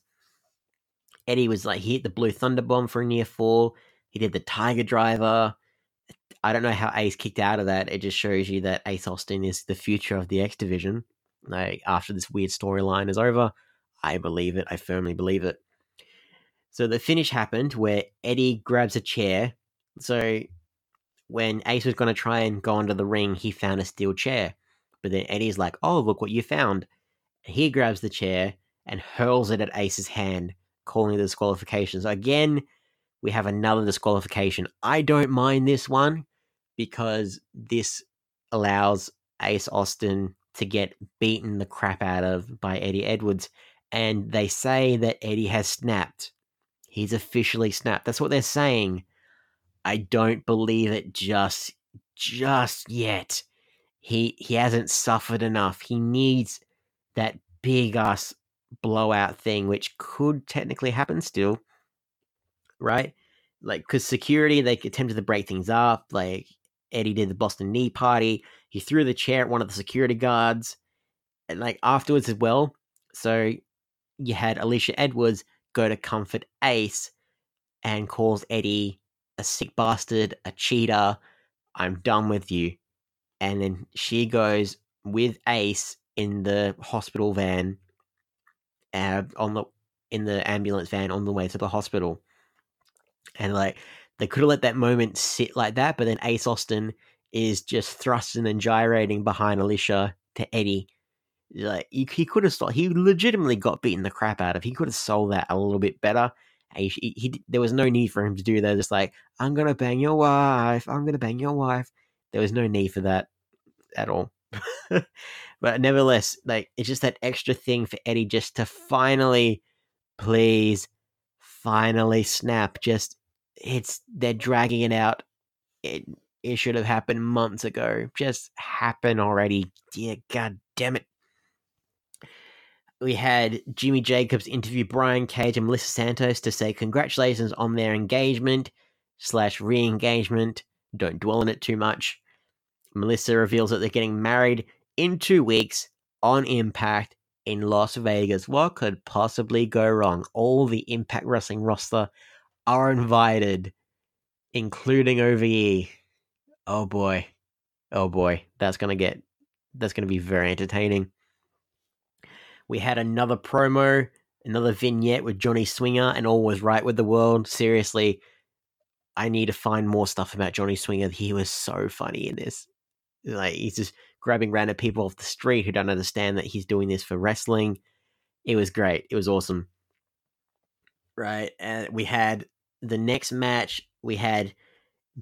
Eddie was like he hit the blue thunder bomb for a near fall. He did the tiger driver. I don't know how Ace kicked out of that. It just shows you that Ace Austin is the future of the X division. Like after this weird storyline is over, I believe it. I firmly believe it. So the finish happened where Eddie grabs a chair. So when Ace was going to try and go under the ring, he found a steel chair. But then Eddie's like, oh, look what you found. He grabs the chair and hurls it at Ace's hand, calling it a disqualification. So again, we have another disqualification. I don't mind this one because this allows Ace Austin to get beaten the crap out of by Eddie Edwards. And they say that Eddie has snapped. He's officially snapped. That's what they're saying. I don't believe it just just yet. He he hasn't suffered enough. He needs that big ass blowout thing, which could technically happen still, right? Like, because security they attempted to break things up. Like Eddie did the Boston Knee Party. He threw the chair at one of the security guards, and like afterwards as well. So you had Alisha Edwards go to comfort Ace and calls Eddie a sick bastard, a cheater. I'm done with you. And then she goes with Ace in the hospital van, uh, on the in the ambulance van on the way to the hospital. And like they could have let that moment sit like that, but then Ace Austin is just thrusting and gyrating behind Alisha to Eddie. Like he, he could have stopped. He legitimately got beaten the crap out of. He could have sold that a little bit better. He, he, he, there was no need for him to do that. Just like I'm gonna bang your wife. I'm gonna bang your wife. There was no need for that at all. but nevertheless, like it's just that extra thing for Eddie just to finally, please, finally snap. Just it's they're dragging it out. It it should have happened months ago. Just happen already. Dear God damn it. We had Jimmy Jacobs interview Brian Cage and Melissa Santos to say congratulations on their engagement slash re-engagement. Don't dwell on it too much. Melissa reveals that they're getting married in two weeks on Impact in Las Vegas. What could possibly go wrong? All the Impact Wrestling roster are invited, including OVE. Oh boy. Oh boy. That's gonna get that's gonna be very entertaining. We had another promo, another vignette with Johnny Swinger and all was right with the world. Seriously, I need to find more stuff about Johnny Swinger. He was so funny in this. Like he's just grabbing random people off the street who don't understand that he's doing this for wrestling. It was great. It was awesome. Right. And we had the next match. We had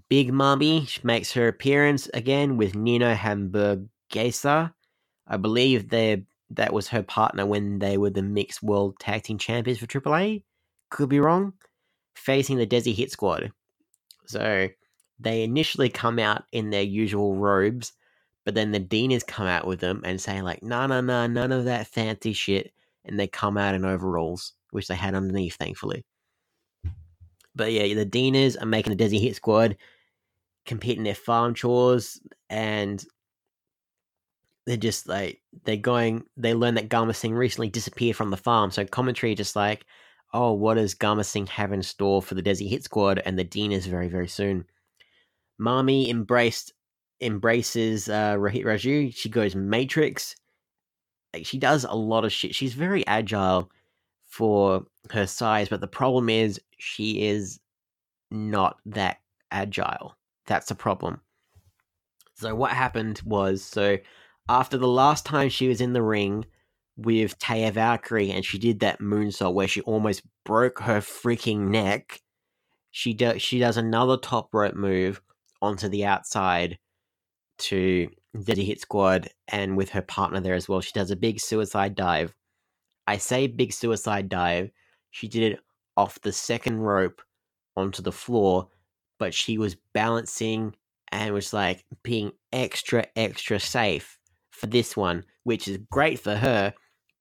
Big Mommy makes her appearance again with Nino Hamburguesa. I believe they that was her partner when they were the mixed world tag team champions for AAA. Could be wrong. Facing the Desi Hit Squad. So they initially come out in their usual robes, but then the Deaners come out with them and say like, "No, no, no, none of that fancy shit," and they come out in overalls, which they had underneath, thankfully. But yeah, the Deaners are making the Desi Hit Squad compete in their farm chores, and they're just like they're going. They learn that Gama Singh recently disappeared from the farm, so commentary just like, "Oh, what does Gama Singh have in store for the Desi Hit Squad and the Deaners very, very soon?" Mami embraced embraces uh, Raju. She goes Matrix. Like she does a lot of shit. She's very agile for her size, but the problem is she is not that agile. That's the problem. So what happened was so after the last time she was in the ring with Taya Valkyrie and she did that moonsault where she almost broke her freaking neck, she does she does another top rope move onto the outside to Desi Hit Squad and with her partner there as well. She does a big suicide dive. I say big suicide dive. She did it off the second rope onto the floor, but she was balancing and was like being extra, extra safe for this one, which is great for her,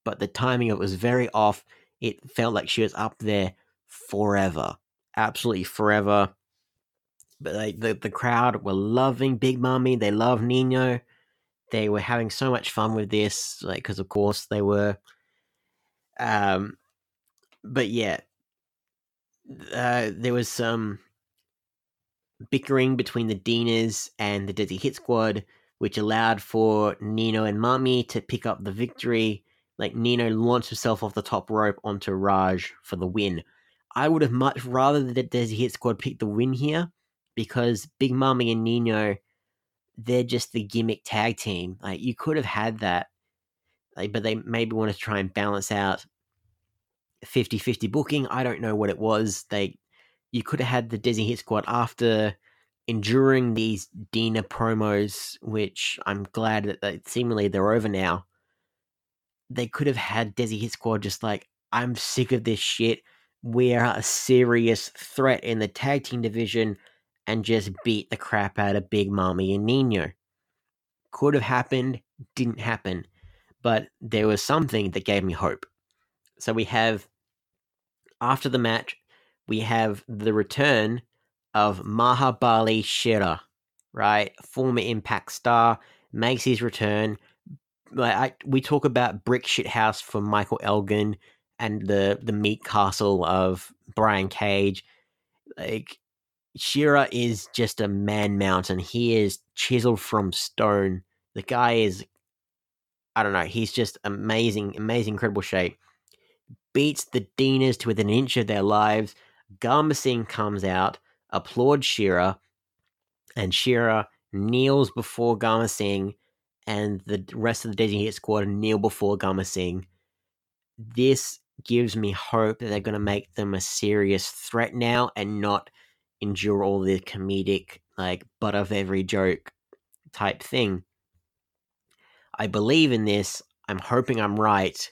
but the timing of it was very off. It felt like she was up there forever. Absolutely forever. But like the, the crowd were loving Big Mami. They love Nino. They were having so much fun with this, like because of course they were. Um, but yeah, uh, there was some bickering between the Deaners and the Desi Hit Squad, which allowed for Nino and Mami to pick up the victory. Like Nino launched himself off the top rope onto Raj for the win. I would have much rather the Desi Hit Squad pick the win here because Big Mami and Nino, they're just the gimmick tag team. Like you could have had that, like, but they maybe want to try and balance out 50-50 booking. I don't know what it was. They you could have had the Desi Hit Squad after enduring these Deaner promos, which I'm glad that they, seemingly they're over now. They could have had Desi Hit Squad just like, I'm sick of this shit. We are a serious threat in the tag team division and just beat the crap out of Big Mami and Nino. Could have happened, didn't happen, but there was something that gave me hope. So we have, after the match, we have the return of Mahabali Shera, right? Former Impact star makes his return. Like I, we talk about Brick Shit House for Michael Elgin and the the meat castle of Brian Cage. Like Shera is just a man mountain. He is chiseled from stone. The guy is I don't know, he's just amazing, amazing, incredible shape. Beats the Deaners to within an inch of their lives Gama Singh comes out, applauds Shera, and Shera kneels before Gama Singh, and the rest of the Desi Hit Squad kneel before Gama Singh. This gives me hope that they're going to make them a serious threat now and not endure all the comedic, like, butt of every joke type thing. I believe in this. I'm hoping I'm right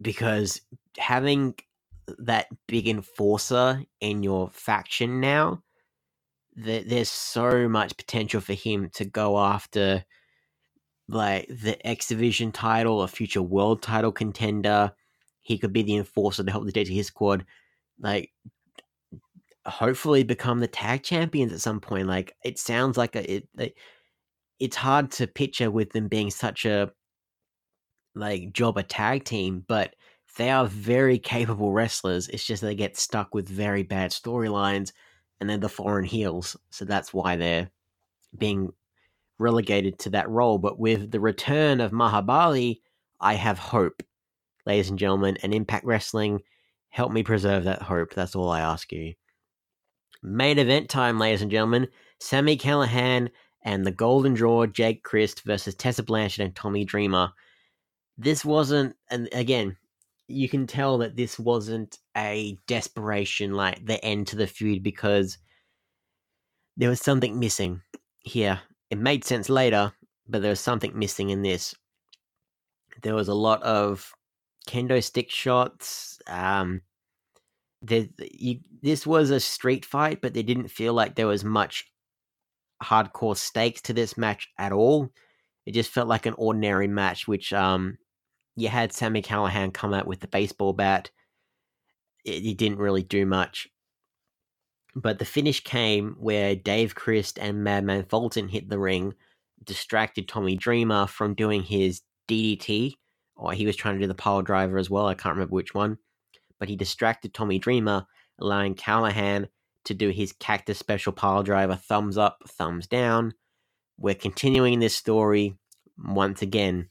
because having that big enforcer in your faction now, that there's so much potential for him to go after like the X Division title, a future world title contender. He could be the enforcer to help the Desi Hit Squad, like hopefully become the tag champions at some point. Like it sounds like a, it, it it's hard to picture with them being such a like job a tag team, but they are very capable wrestlers. It's just they get stuck with very bad storylines and they're the foreign heels. So that's why they're being relegated to that role. But with the return of Mahabali, I have hope, ladies and gentlemen. And Impact Wrestling, help me preserve that hope. That's all I ask you. Main event time, ladies and gentlemen. Sami Callihan and the Golden Draw, Jake Crist versus Tessa Blanchard and Tommy Dreamer. This wasn't, and again, you can tell that this wasn't a desperation like the end to the feud because there was something missing here. It made sense later, but there was something missing in this. There was a lot of kendo stick shots. Um, there, you, this was a street fight, but there didn't feel like there was much hardcore stakes to this match at all. It just felt like an ordinary match, which um, you had Sami Callihan come out with the baseball bat. It, it, didn't really do much. But the finish came where Dave Crist and Madman Fulton hit the ring, distracted Tommy Dreamer from doing his DDT, or he was trying to do the pile driver as well. I can't remember which one. But he distracted Tommy Dreamer, allowing Callihan to do his cactus special pile driver thumbs up, thumbs down. We're continuing this story once again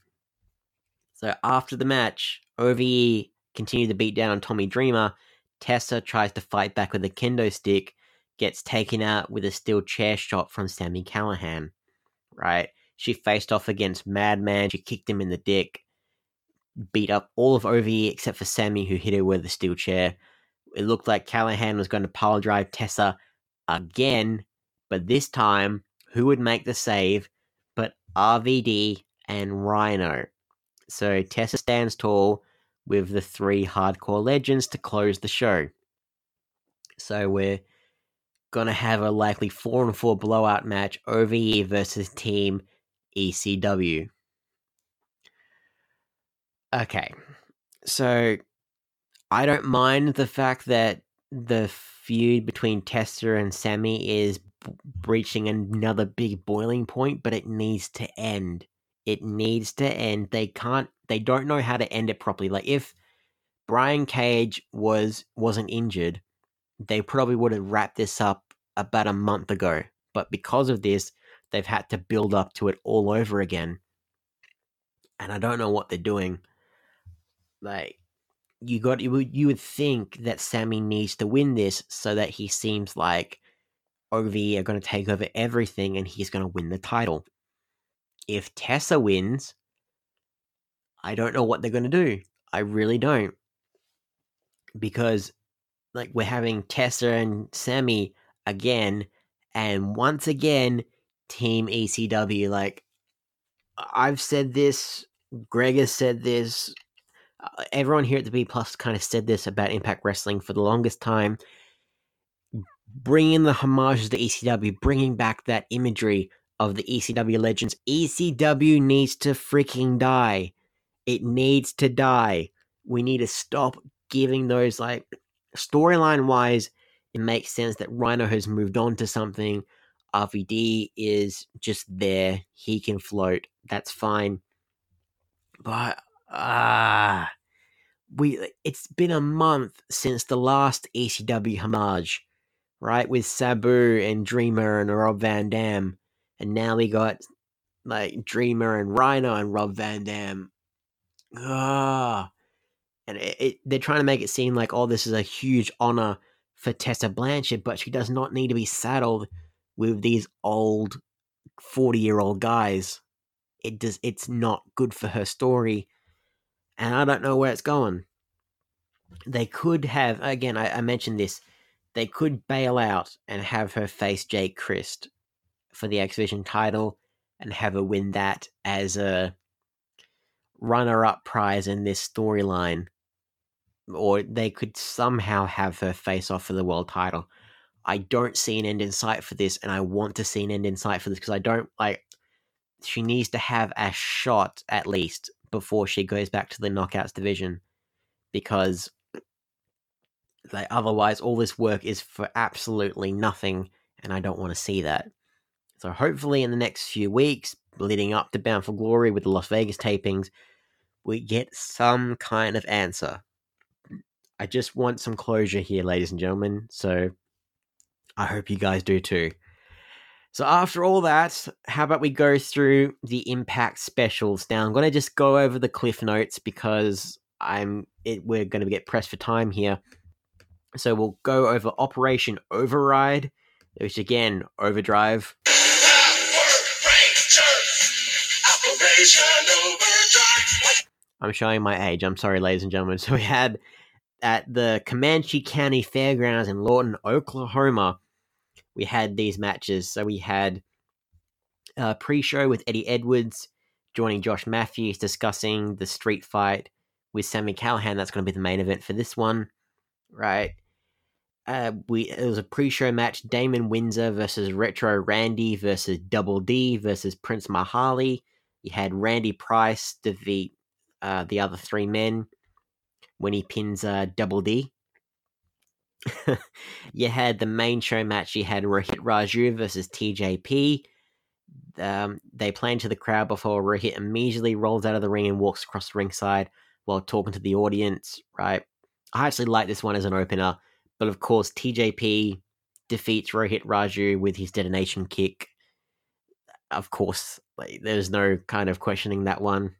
so after the match, OVE continued to beat down on Tommy Dreamer. Tessa tries to fight back with a kendo stick, gets taken out with a steel chair shot from Sami Callihan. Right? She faced off against Madman. She kicked him in the dick, beat up all of OVE except for Sami, who hit her with a steel chair. It looked like Callihan was going to power drive Tessa again, but this time, who would make the save but RVD and Rhino? So Tessa stands tall with the three hardcore legends to close the show. So we're gonna have a likely four and four blowout match OVE versus Team ECW. Okay, so I don't mind the fact that the feud between Tessa and Sami is b- breaching another big boiling point, but it needs to end. It needs to end. They can't. They don't know how to end it properly. Like if Brian Cage was wasn't injured, they probably would have wrapped this up about a month ago. But because of this, they've had to build up to it all over again. And I don't know what they're doing. Like you got you would you would think that Sami needs to win this so that he seems like OV are going to take over everything and he's going to win the title. If Tessa wins, I don't know what they're going to do. I really don't. Because like we're having Tessa and Sami again and once again team ECW like I've said this, Greg has said this, everyone here at the B Plus kind of said this about Impact Wrestling for the longest time. Bringing the homages to ECW, bringing back that imagery of the ECW legends. ECW needs to freaking die. It needs to die. We need to stop giving those, like, storyline wise, it makes sense that Rhino has moved on to something. RVD is just there. He can float. That's fine. But ah, we it's been a month since the last ECW homage, right? With Sabu and Dreamer and Rob Van Dam, and now we got like Dreamer and Rhino and Rob Van Dam. Ah, and it, it, they're trying to make it seem like oh, this is a huge honor for Tessa Blanchard, but she does not need to be saddled with these old forty-year-old guys. It does. It's not good for her story and I don't know where it's going. They could have again. I, I, mentioned this. They could bail out and have her face Jake Crist for the X Division title, and have her win that as a runner-up prize in this storyline. Or they could somehow have her face off for the world title. I don't see an end in sight for this, and I want to see an end in sight for this because I don't like. She needs to have a shot at least before she goes back to the knockouts division because like otherwise all this work is for absolutely nothing and I don't want to see that. So hopefully in the next few weeks leading up to Bound for Glory with the Las Vegas tapings we get some kind of answer. I just want some closure here ladies and gentlemen. So I hope you guys do too. So after all that, how about we go through the impact specials? Now I'm going to just go over the cliff notes because I'm it, we're going to get pressed for time here. So we'll go over Operation Override, which again, Overdrive. I'm showing my age. I'm sorry, ladies and gentlemen. So we had at the Comanche County Fairgrounds in Lawton, Oklahoma we had these matches. So we had a pre-show with Eddie Edwards joining Josh Matthews discussing the street fight with Sami Callihan. That's going to be the main event for this one, right? Uh, we it was a pre-show match: Damon Windsor versus Retro Randy versus Double D versus Prince Mahali. You had Randy Price defeat uh, the other three men when he pins uh, Double D. you had the main show match. You had Rohit Raju versus TJP. Um, they play into the crowd before Rohit immediately rolls out of the ring and walks across the ringside while talking to the audience. Right, I actually like this one as an opener, but of course TJP defeats Rohit Raju with his detonation kick. Of course, like, there's no kind of questioning that one.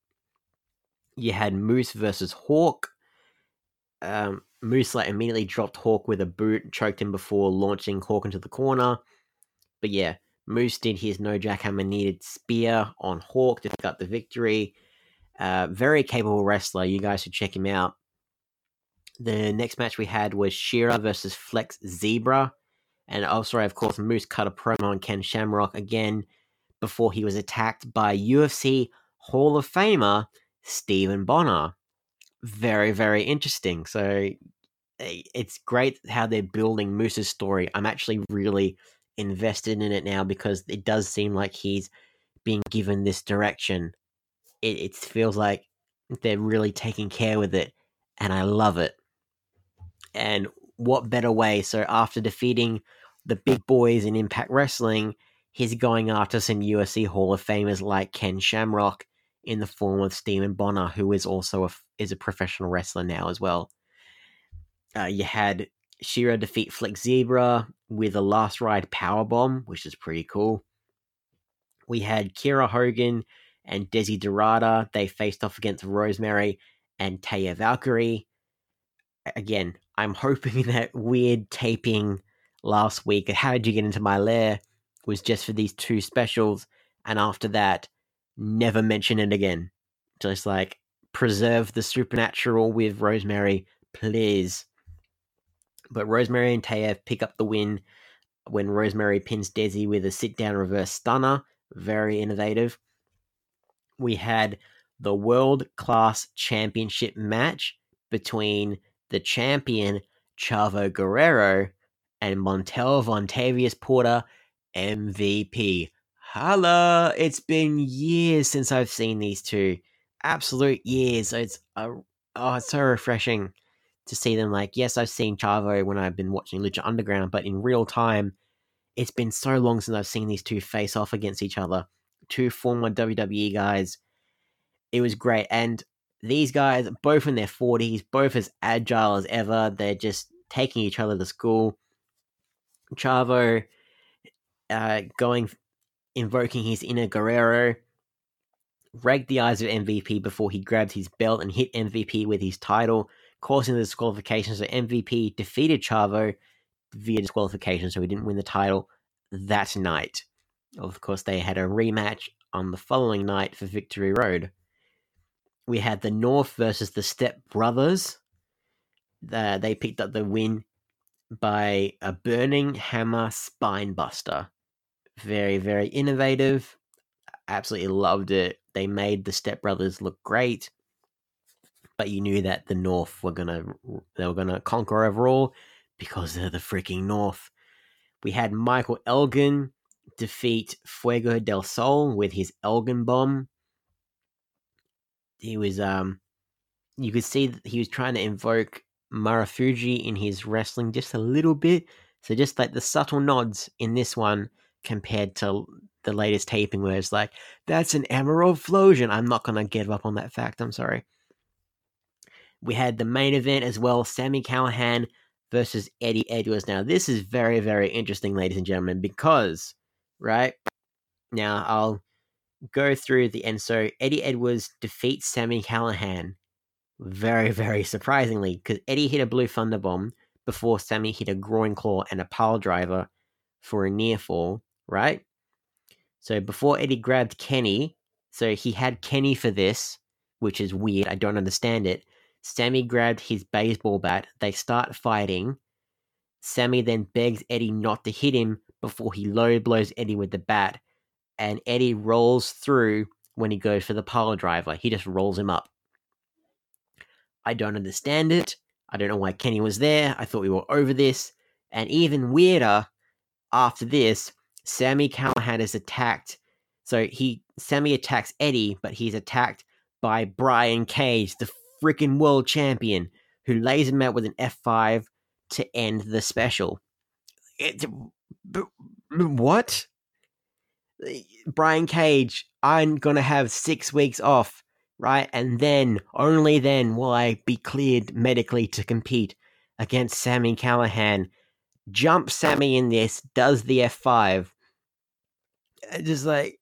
You had Moose versus Hawk. Um, Moose like immediately dropped Hawk with a boot, choked him before launching Hawk into the corner. But yeah, Moose did his no jackhammer needed spear on Hawk to pick up the victory. Uh, very capable wrestler. You guys should check him out. The next match we had was Shera versus Flex Zebra. And also, of course, Moose cut a promo on Ken Shamrock again before he was attacked by UFC Hall of Famer Stephan Bonnar. Very, very interesting. So Eh, it's great how they're building Moose's story. I'm actually really invested in it now because it does seem like he's being given this direction. It, it feels like they're really taking care with it, and I love it. And what better way? So after defeating the big boys in Impact Wrestling, he's going after some UFC Hall of Famers like Ken Shamrock in the form of Stephan Bonnar, who is also a, is a professional wrestler now as well. Uh, you had Shera defeat Flex Zebra with a last ride power bomb, which is pretty cool. We had Kiera Hogan and Desi Derata. They faced off against Rosemary and Taya Valkyrie. Again, I'm hoping that weird taping last week, How Did You Get Into My Lair, was just for these two specials. And after that, never mention it again. Just like preserve the supernatural with Rosemary, please. But Rosemary and Taya pick up the win when Rosemary pins Desi with a sit down reverse stunner. Very innovative. We had the world class championship match between the champion Chavo Guerrero and Montel Vontavious Porter, MVP. Holla! It's been years since I've seen these two. Absolute years. It's a, oh, it's so refreshing to see them. Like, yes, I've seen Chavo when I've been watching Lucha Underground, but in real time, it's been so long since I've seen these two face off against each other. Two former WWE guys. It was great. And these guys, both in their 40s, both as agile as ever, they're just taking each other to school. Chavo uh, going, invoking his inner Guerrero, ragged the eyes of MVP before he grabbed his belt and hit MVP with his title, causing the disqualification. So MVP defeated Chavo via disqualification, so he didn't win the title that night. Of course, they had a rematch on the following night for Victory Road. We had the North versus the Step Brothers. Uh, they picked up the win by a Burning Hammer Spinebuster. Very, very innovative. Absolutely loved it. They made the Step Brothers look great, but you knew that the North were gonna they were gonna conquer overall because they're the freaking North. We had Michael Elgin defeat Fuego del Sol with his Elgin bomb. He was um you could see that he was trying to invoke Marufuji in his wrestling just a little bit. So just like the subtle nods in this one compared to the latest taping where it's like, that's an Emerald Flowsion. I'm not gonna give up on that fact, I'm sorry. We had the main event as well, Sami Callihan versus Eddie Edwards. Now, this is very, very interesting, ladies and gentlemen, because, right? Now, I'll go through the end. So, Eddie Edwards defeats Sami Callihan very, very surprisingly, because Eddie hit a Blue Thunder Bomb before Sami hit a groin claw and a pile driver for a near fall, right? So, before Eddie grabbed Kenny, so he had Kenny for this, which is weird. I don't understand it. Sami grabbed his baseball bat. They start fighting. Sami then begs Eddie not to hit him before he low blows Eddie with the bat. And Eddie rolls through when he goes for the pile driver. He just rolls him up. I don't understand it. I don't know why Kenny was there. I thought we were over this. And even weirder, after this, Sami Callihan is attacked. So he Sami attacks Eddie, but he's attacked by Brian Cage, the freaking world champion who lays him out with an F5 to end the special. It, what? Brian Cage, I'm gonna have six weeks off, right? And then, only then, will I be cleared medically to compete against Sami Callihan. Jump Sami in this, does the F5. Just like,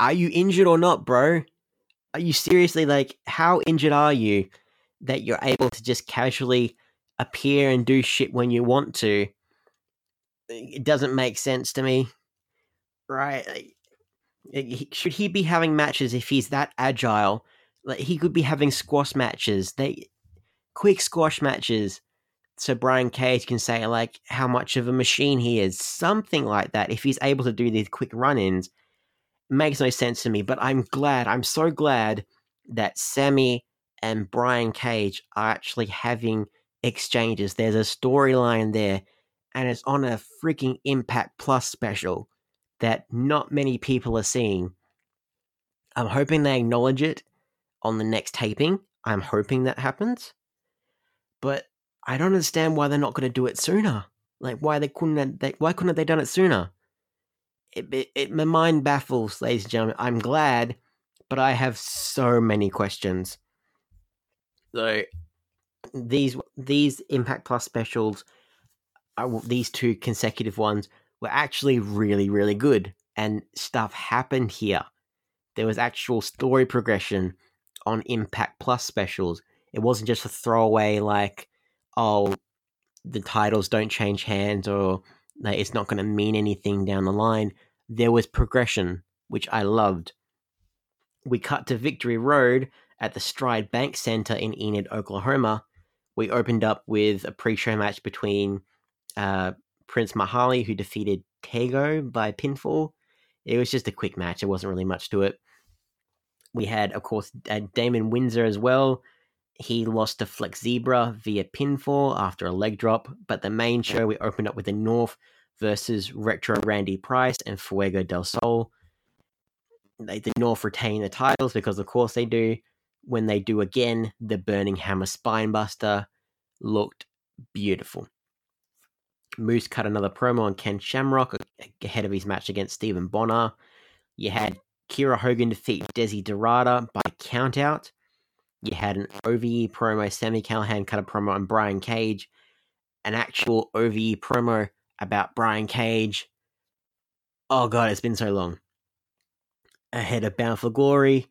are you injured or not, bro? Are you seriously like how injured are you that you're able to just casually appear and do shit when you want to it doesn't make sense to me right? Should he be having matches if he's that agile? Like he could be having squash matches. They quick squash matches so Brian Cage can say like how much of a machine he is, something like that. If he's able to do these quick run-ins, makes no sense to me. But I'm glad, I'm so glad that Sami and Brian Cage are actually having exchanges. There's a storyline there, and it's on a freaking Impact Plus special that not many people are seeing. I'm hoping they acknowledge it on the next taping. I'm hoping that happens. But I don't understand why they're not going to do it sooner. Like why they couldn't they, why couldn't they done it sooner? It, it, my mind baffles, ladies and gentlemen. I'm glad, but I have so many questions. So these these Impact Plus specials, uh, are, these two consecutive ones were actually really really good, and stuff happened here. There was actual story progression on Impact Plus specials. It wasn't just a throwaway like oh, the titles don't change hands or like, it's not going to mean anything down the line. There was progression, which I loved. We cut to Victory Road at the Stride Bank Center in Enid, Oklahoma. We opened up with a pre show match between uh, Prince Mahali, who defeated Tego by pinfall. It was just a quick match, there wasn't really much to it. We had, of course, uh, Damon Windsor as well, he lost to Flex Zebra via pinfall after a leg drop, but the main show we opened up with the North versus Retro Randy Price and Fuego del Sol. They, the North retain the titles because, of course, they do. When they do again, the Burning Hammer Spinebuster looked beautiful. Moose cut another promo on Ken Shamrock ahead of his match against Stephan Bonnar. You had Kiera Hogan defeat Desi Derata by countout. You had an OVE promo, Sami Callihan cut a promo on Brian Cage, an actual OVE promo about Brian Cage. Oh god, it's been so long. Ahead of Bound for Glory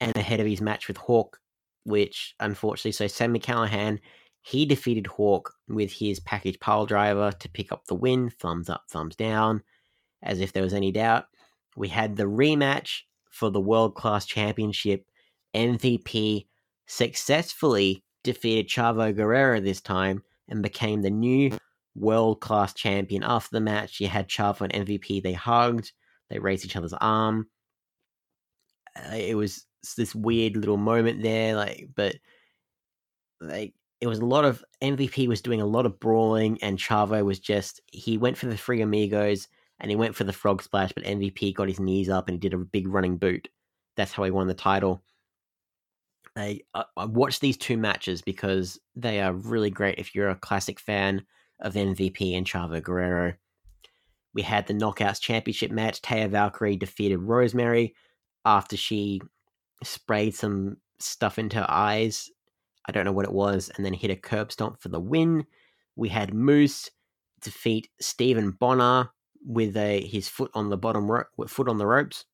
and ahead of his match with Hawk, which unfortunately, so Sami Callihan, he defeated Hawk with his package pile driver to pick up the win. Thumbs up, thumbs down, as if there was any doubt. We had the rematch for the World Class Championship. MVP successfully defeated Chavo Guerrero this time and became the new world class champion. After the match, you had Chavo and MVP. They hugged, they raised each other's arm. Uh, it was this weird little moment there, like, but like it was a lot of MVP was doing a lot of brawling, and Chavo was just he went for the three amigos and he went for the frog splash, but MVP got his knees up and he did a big running boot. That's how he won the title. I, I watched these two matches because they are really great if you're a classic fan of MVP and Chavo Guerrero. We had the Knockouts Championship match. Taya Valkyrie defeated Rosemary after she sprayed some stuff into her eyes. I don't know what it was, and then hit a curb stomp for the win. We had Moose defeat Stephan Bonnar with a his foot on the bottom ro- foot on the ropes.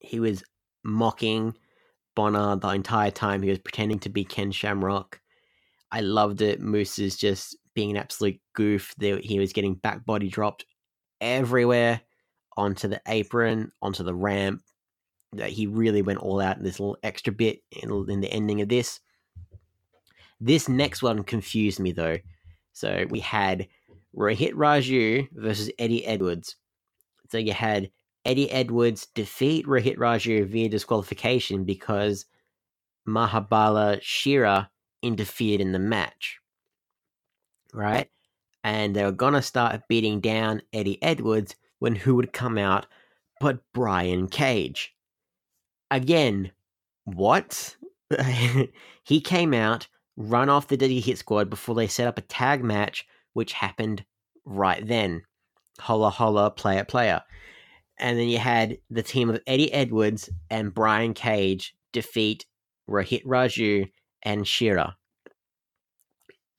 He was mocking Bonnar the entire time. He was pretending to be Ken Shamrock. I loved it. Moose is just being an absolute goof. He was getting back body dropped everywhere onto the apron, onto the ramp. That he really went all out in this little extra bit in, in the ending of this. This next one confused me though. So we had Rohit Raju versus Eddie Edwards. So you had Eddie Edwards defeat Rohit Raju via disqualification because Mahabali Shera interfered in the match. Right? And they were gonna start beating down Eddie Edwards when who would come out but Brian Cage. Again, what? he came out, run off the Desi Hit Squad before they set up a tag match, which happened right then. Holla holla, player player. And then you had the team of Eddie Edwards and Brian Cage defeat Rohit Raju and Shera.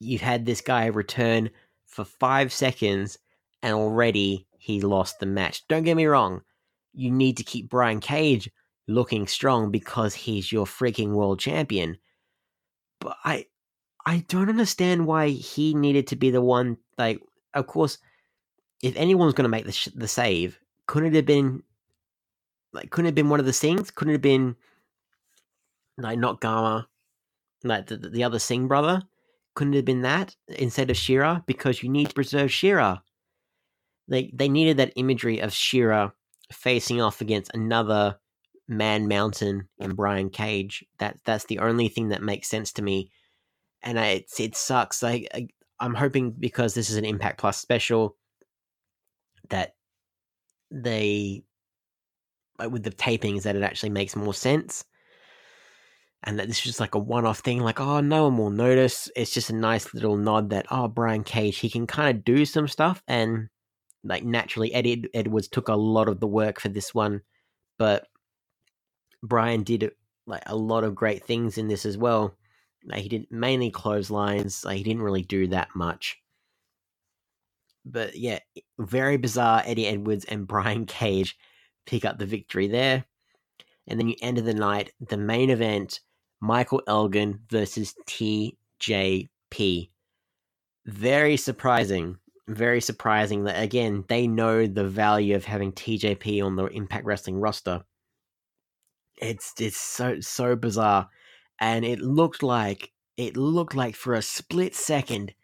You've had this guy return for five seconds and already he lost the match. Don't get me wrong, you need to keep Brian Cage looking strong because he's your freaking world champion. But I I don't understand why he needed to be the one like of course if anyone's going to make the sh- the save couldn't it have been like couldn't it have been one of the things? Couldn't it have been like not Gama, like the, the other Singh brother? Couldn't have been that instead of Shera? Because you need to preserve Shera. Like they needed that imagery of Shera facing off against another Man Mountain and Brian Cage. That that's the only thing that makes sense to me. And I, it it sucks. Like I, I'm hoping because this is an Impact Plus special that they with the tapings that it actually makes more sense and that this was like a one-off thing like oh no one will notice. It's just a nice little nod that oh brian cage he can kind of do some stuff and like naturally eddie edwards took a lot of the work for this one but brian did like a lot of great things in this as well. Like he did mainly clotheslines like he didn't really do that much. But yeah very bizarre eddie edwards and brian cage pick up the victory there. And then you end of the night the main event Michael Elgin versus TJP. Very surprising. Very surprising that, again, they know the value of having TJP on the Impact Wrestling roster. It's, it's so, so bizarre. And it looked like, it looked like for a split second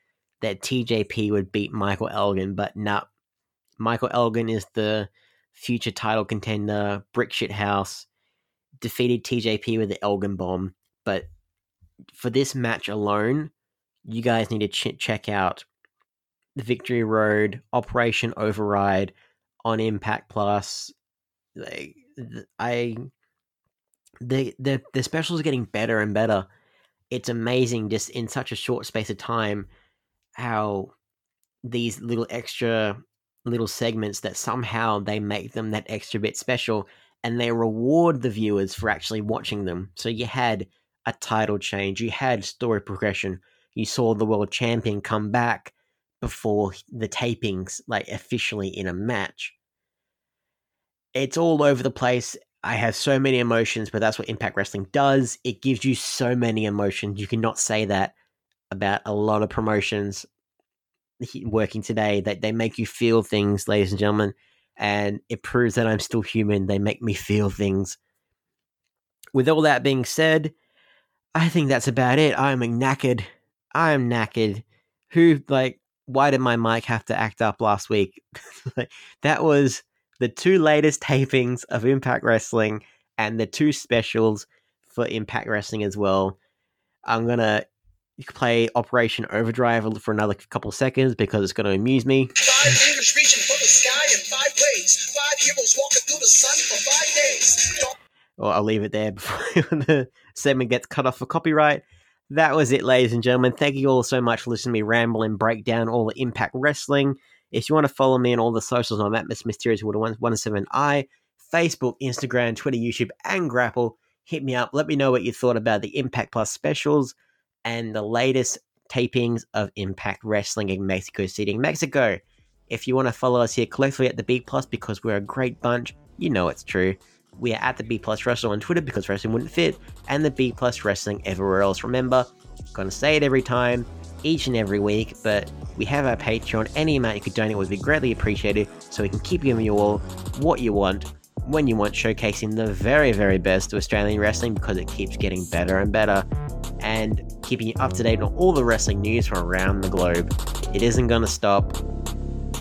that TJP would beat Michael Elgin, but no. Michael Elgin is the future title contender, Brick Shit House, defeated TJP with the Elgin Bomb. But for this match alone, you guys need to ch- check out the Victory Road Operation Override on Impact Plus. Like, I the the the specials getting better and better. It's amazing just in such a short space of time how these little extra little segments that somehow they make them that extra bit special and they reward the viewers for actually watching them. So you had a title change. You had story progression. You saw the world champion come back before the tapings, like officially in a match. It's all over the place. I have so many emotions, but that's what Impact Wrestling does. It gives you so many emotions. You cannot say that about a lot of promotions working today. That they make you feel things, ladies and gentlemen, and it proves that I'm still human. They make me feel things. With all that being said, I think that's about it. I'm knackered. I am knackered. Who like? Why did my mic have to act up last week? that was the two latest tapings of Impact Wrestling and the two specials for Impact Wrestling as well. I'm gonna play Operation Overdrive for another couple seconds because it's going to amuse me. Five reaching for the sky in five ways. Five heroes walking through the sun for five days. Or I'll leave it there before the segment gets cut off for copyright. That was it, ladies and gentlemen. Thank you all so much for listening to me ramble and break down all the Impact Wrestling. If you want to follow me on all the socials, I'm at Miss Mysterious I Facebook, Instagram, Twitter, YouTube, and GRAAPL. Hit me up. Let me know what you thought about the Impact Plus specials and the latest tapings of Impact Wrestling in Mexico City, Mexico. If you want to follow us here collectively at the B Plus because we're a great bunch, you know it's true. We are at the B Plus Wrestling on Twitter because wrestling wouldn't fit, and the B Plus Wrestling everywhere else. Remember, gonna say it every time, each and every week, but we have our Patreon. Any amount you could donate would be greatly appreciated, so we can keep giving you all what you want, when you want, showcasing the very, very best of Australian wrestling because it keeps getting better and better, and keeping you up to date on all the wrestling news from around the globe. It isn't gonna stop.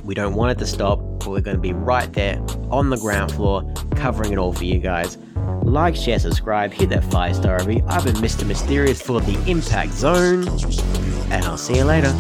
We don't want it to stop, but we're going to be right there on the ground floor covering it all for you guys. Like, share, subscribe, hit that 5 star review. I've been Mr. Mysterious for the Impact Zone, and I'll see you later.